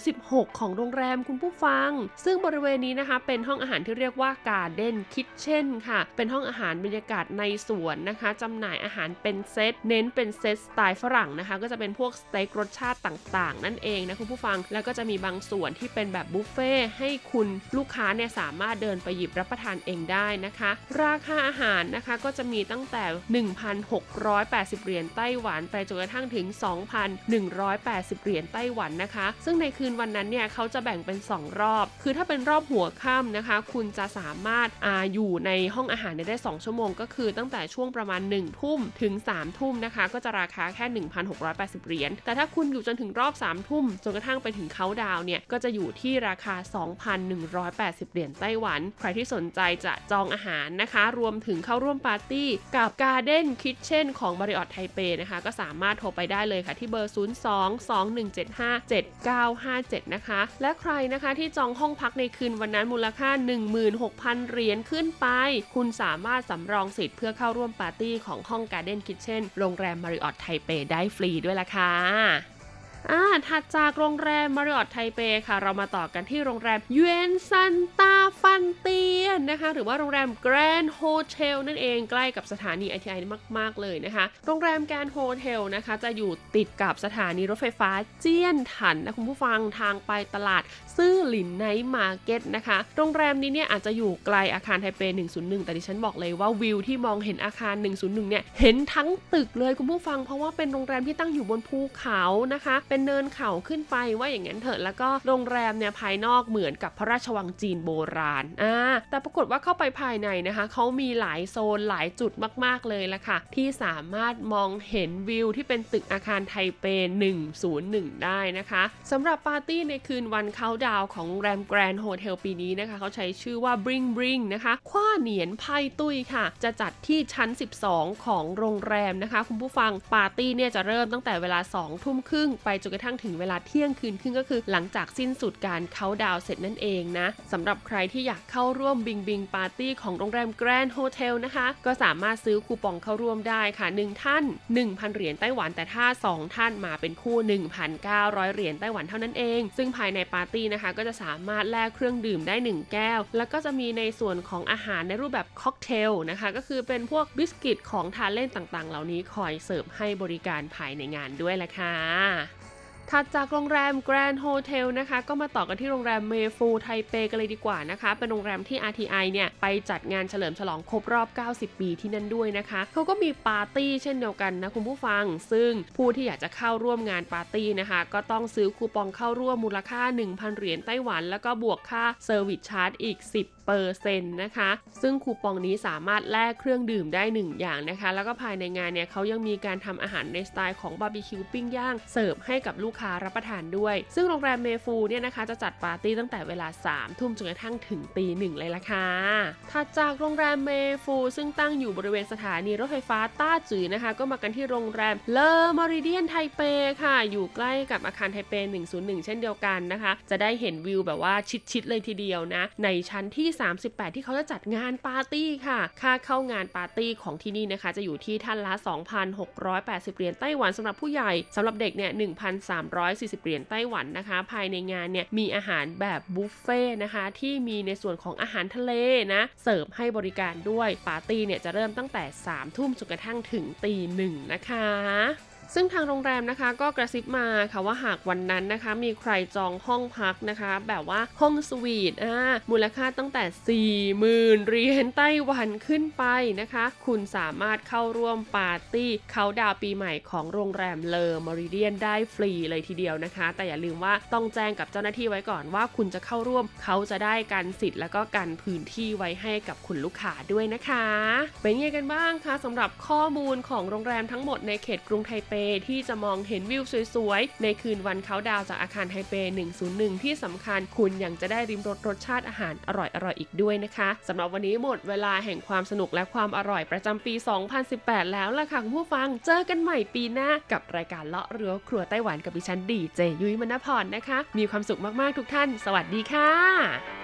B: 36 ของโรงแรมคุณผู้ฟัง ซึ่งบริเวณนี้นะคะเป็นห้องอาหารที่เรียกว่าการเดนคิทเช่นค่ะ เป็นห้องอาหารบรรยากาศในสวนนะคะจำหน่ายอาหารเป็นเซต เน้นเป็นเซตสไตล์ฝรั่งนะคะ ก็จะเป็นพวกสเต็กรสชาติต่างๆ นั่นเองนะคุณผู้ฟัง แล้วก็จะมีบางส่วนที่เป็นแบบบุฟเฟ่ให้คุณลูกค้าเนี่ยสามารถเดินไปหยิบรับประทานเองได้นะคะ ราคาอาหารนะคะก็จะมีตั้งแต่ 1,680 เหรียญไต้หวัน ไปจนกระทั่งถึง 2,180 เหรียญไต้หวันนะคะ ซึ่งในคืนวันนั้นเนี่ยเขาจะแบ่งเป็น 2 รอบ คือถ้าเป็นรอบหัวค่ำนะคะ คุณจะสามารถอยู่ในห้องอาหารได้ 2 ชั่วโมง ก็คือตั้งแต่ช่วงประมาณ 1 ทุ่มถึง 3 ทุ่มนะคะ ก็จะราคาแค่ 1,680 เหรียญ แต่ถ้าคุณอยู่จนถึงรอบ 3 ทุ่มจนกระทั่งไปถึงเขาดาวเนี่ย ก็จะอยู่ที่ราคา 2,180 เหรียญไต้หวัน ใครที่สนใจจะจองอาหารนะคะ รวมถึงเข้าร่วมปาร์ตี้กับ Garden Kitchen ของ Marriott Taipei นะคะ ก็สามารถโทรไปได้เลยค่ะที่เบอร์ 02-2175-7957 นะคะ และใครนะคะที่จองห้องพักในคืนวันนั้นมูลค่า 16,000เหรียญียญขึ้นไป คุณสามารถสำรองสิทธิ์เพื่อเข้าร่วมปาร์ตี้ของห้อง Garden Kitchen โรงแรม Marriott ไทเปได้ฟรีด้วยล่ะค่ะ อ่าถัดจากโรงแรม Marriott ไทเปค่ะ เรามาต่อกันที่โรงแรมหยวนซานต้าฟันเตียนนะคะ หรือว่าโรงแรม Grand Hotel นั่นเองใกล้กับสถานี RTI มาก ๆ เลยนะคะ โรงแรม Grand Hotel นะคะ จะอยู่ติดกับสถานีรถไฟฟ้าเจี้ยนถันนะคุณผู้ฟังทางไปตลาดซื่อหลิน night market นะคะ โรงแรมนี้เนี่ยอาจจะอยู่ไกลอาคารไทเป 101 แต่ดิฉันบอกเลยว่าวิวที่มองเห็นอาคาร 101 เนี่ยเห็นทั้งตึกเลยคุณผู้ฟัง เพราะว่าเป็นโรงแรมที่ตั้งอยู่บนภูเขานะคะเป็นเนินเขาขึ้นไปว่าอย่างนั้นเถอะแล้วก็โรงแรมเนี่ยภายนอกเหมือนกับพระราชวังจีนโบราณอ่าแต่ปรากฏว่าเข้าไปภายในนะคะเขามีหลายโซนหลายจุดมาก ๆเลยละค่ะ ที่สามารถมองเห็นวิวที่เป็นตึกอาคารไทเป 101 ได้นะคะสำหรับปาร์ตี้ในคืนวันเคาต์ดาวน์ของโรงแรมแกรนด์โฮเทลปีนี้นะคะเขาใช้ชื่อว่า Bling Bling นะคะ 跨年派對 ค่ะ จะจัดที่ชั้น 12 ของโรงแรมนะคะ คุณผู้ฟังปาร์ตี้เนี่ยจะเริ่มตั้งแต่เวลา 2 ทุ่มครึ่งไปจนกระทั่งถึงเวลาเที่ยงคืนครึ่งก็คือ หลังจากสิ้นสุดการเคาต์ดาวน์เสร็จนั่นเองนะสำหรับใครที่อยากเข้าร่วม Bling Bling ปาร์ตี้ของโรงแรมแกรนด์โฮเทลนะคะ ก็สามารถซื้อคูปองเข้าร่วมได้ค่ะ 1 ท่าน 1,000 เหรียญไต้หวันแต่ถ้า 2 ท่านมาเป็นคู่ 1,900 เหรียญไต้หวันเท่านั้นเอง ซึ่งภายในปาร์ตี้นะคะก็จะสามารถแลกเครื่องดื่มได้ 1 แก้ว แล้วก็จะมีในส่วนของอาหารในรูปแบบค็อกเทลนะคะก็คือเป็นพวกบิสกิตของทานเล่นต่างๆ เหล่านี้คอยเสิร์ฟให้บริการภายในงานด้วยแหละค่ะ ถัดจากโรงแรม Grand Hotel นะคะ ก็มาต่อกันที่โรงแรมเมฟูไทเปกันเลยดีกว่านะคะ เป็นโรงแรมที่ RTI เนี่ย ไปจัดงานเฉลิมฉลองครบรอบ 90 ปีที่นั่นด้วยนะคะ เขาก็มีปาร์ตี้เช่นเดียวกันนะคุณผู้ฟัง ซึ่งผู้ที่อยากจะเข้าร่วมงานปาร์ตี้นะคะ ก็ต้องซื้อคูปองเข้าร่วมมูลค่า 1,000 เหรียญไต้หวัน แล้วก็บวกค่า service charge อีก 10เปอร์เซ็นต์นะคะ ซึ่งคูปองนี้สามารถแลกเครื่องดื่มได้ 1 อย่างนะคะ แล้วก็ภายในงานเนี่ยเขายังมีการทำอาหารในสไตล์ของบาร์บีคิวปิ้งย่างเสิร์ฟให้กับลูกค้ารับประทานด้วย ซึ่งโรงแรมเมฟูเนี่ยนะคะจะจัดปาร์ตี้ตั้งแต่เวลา 3 ทุ่มจนกระทั่งถึงตีหนึ่งเลยล่ะค่ะ ถัดจากโรงแรมเมฟูซึ่งตั้งอยู่บริเวณสถานีรถไฟฟ้าต้าจือนะคะ ก็มากันที่โรงแรมเลอเมอริเดียนไทเปค่ะ อยู่ใกล้กับอาคารไทเป 101 เช่นเดียวกันนะคะ จะได้เห็นวิวแบบว่าชิดๆเลยทีเดียวนะ ในชั้นที่38 ที่เขาจะจัดงานปาร์ตี้ค่ะ ค่าเข้างานปาร์ตี้ของที่นี่นะคะ จะอยู่ที่ท่านละ 2,680 เหรียญไต้หวันสำหรับผู้ใหญ่สำหรับเด็กเนี่ย 1,340 เหรียญไต้หวันนะคะ ภายในงานเนี่ยมีอาหารแบบบุฟเฟ่นะคะที่มีในส่วนของอาหารทะเลนะ เสิร์ฟให้บริการด้วยปาร์ตี้เนี่ยจะเริ่มตั้งแต่3ทุ่มจนกระทั่งถึงตีหนึ่งนะคะ ซึ่งทางโรงแรมนะคะก็กระซิบมาค่ะว่าหากวันนั้นนะคะ มีใครจองห้องพักนะคะ แบบว่าห้องสวีทอ่ามูลค่าตั้งแต่ 40,000เหรียญไต้หวันขึ้นไปนะคะ คุณสามารถเข้าร่วมปาร์ตี้เขาดาวปีใหม่ของโรงแรมเลอมอริเดียนได้ฟรีเลยทีเดียวนะคะ แต่อย่าลืมว่าต้องแจ้งกับเจ้าหน้าที่ไว้ก่อนว่าคุณจะเข้าร่วมเขาจะได้กันสิทธิ์แล้วก็กันพื้นที่ไว้ให้กับคุณลูกค้าด้วยนะคะ เป็นยังไงกันบ้างคะสำหรับข้อมูลของโรงแรมทั้งหมดในเขตกรุงไทเปที่จะมองเห็นวิวสวยๆ ในคืนวันเขาดาวจากอาคารไทเป 101 ที่สำคัญคุณยังจะได้ริมรสรสชาติอาหารอร่อยๆอีกด้วยนะคะสำหรับวันนี้หมดเวลาแห่งความสนุกและความอร่อยประจำปี 2018 แล้วล่ะค่ะคุณผู้ฟังเจอกันใหม่ปีหน้ากับรายการเลาะเรือครัวไต้หวันกับดิฉันดีเจยุ้ยมณพรนะคะ มีความสุขมากๆทุกท่าน สวัสดีค่ะ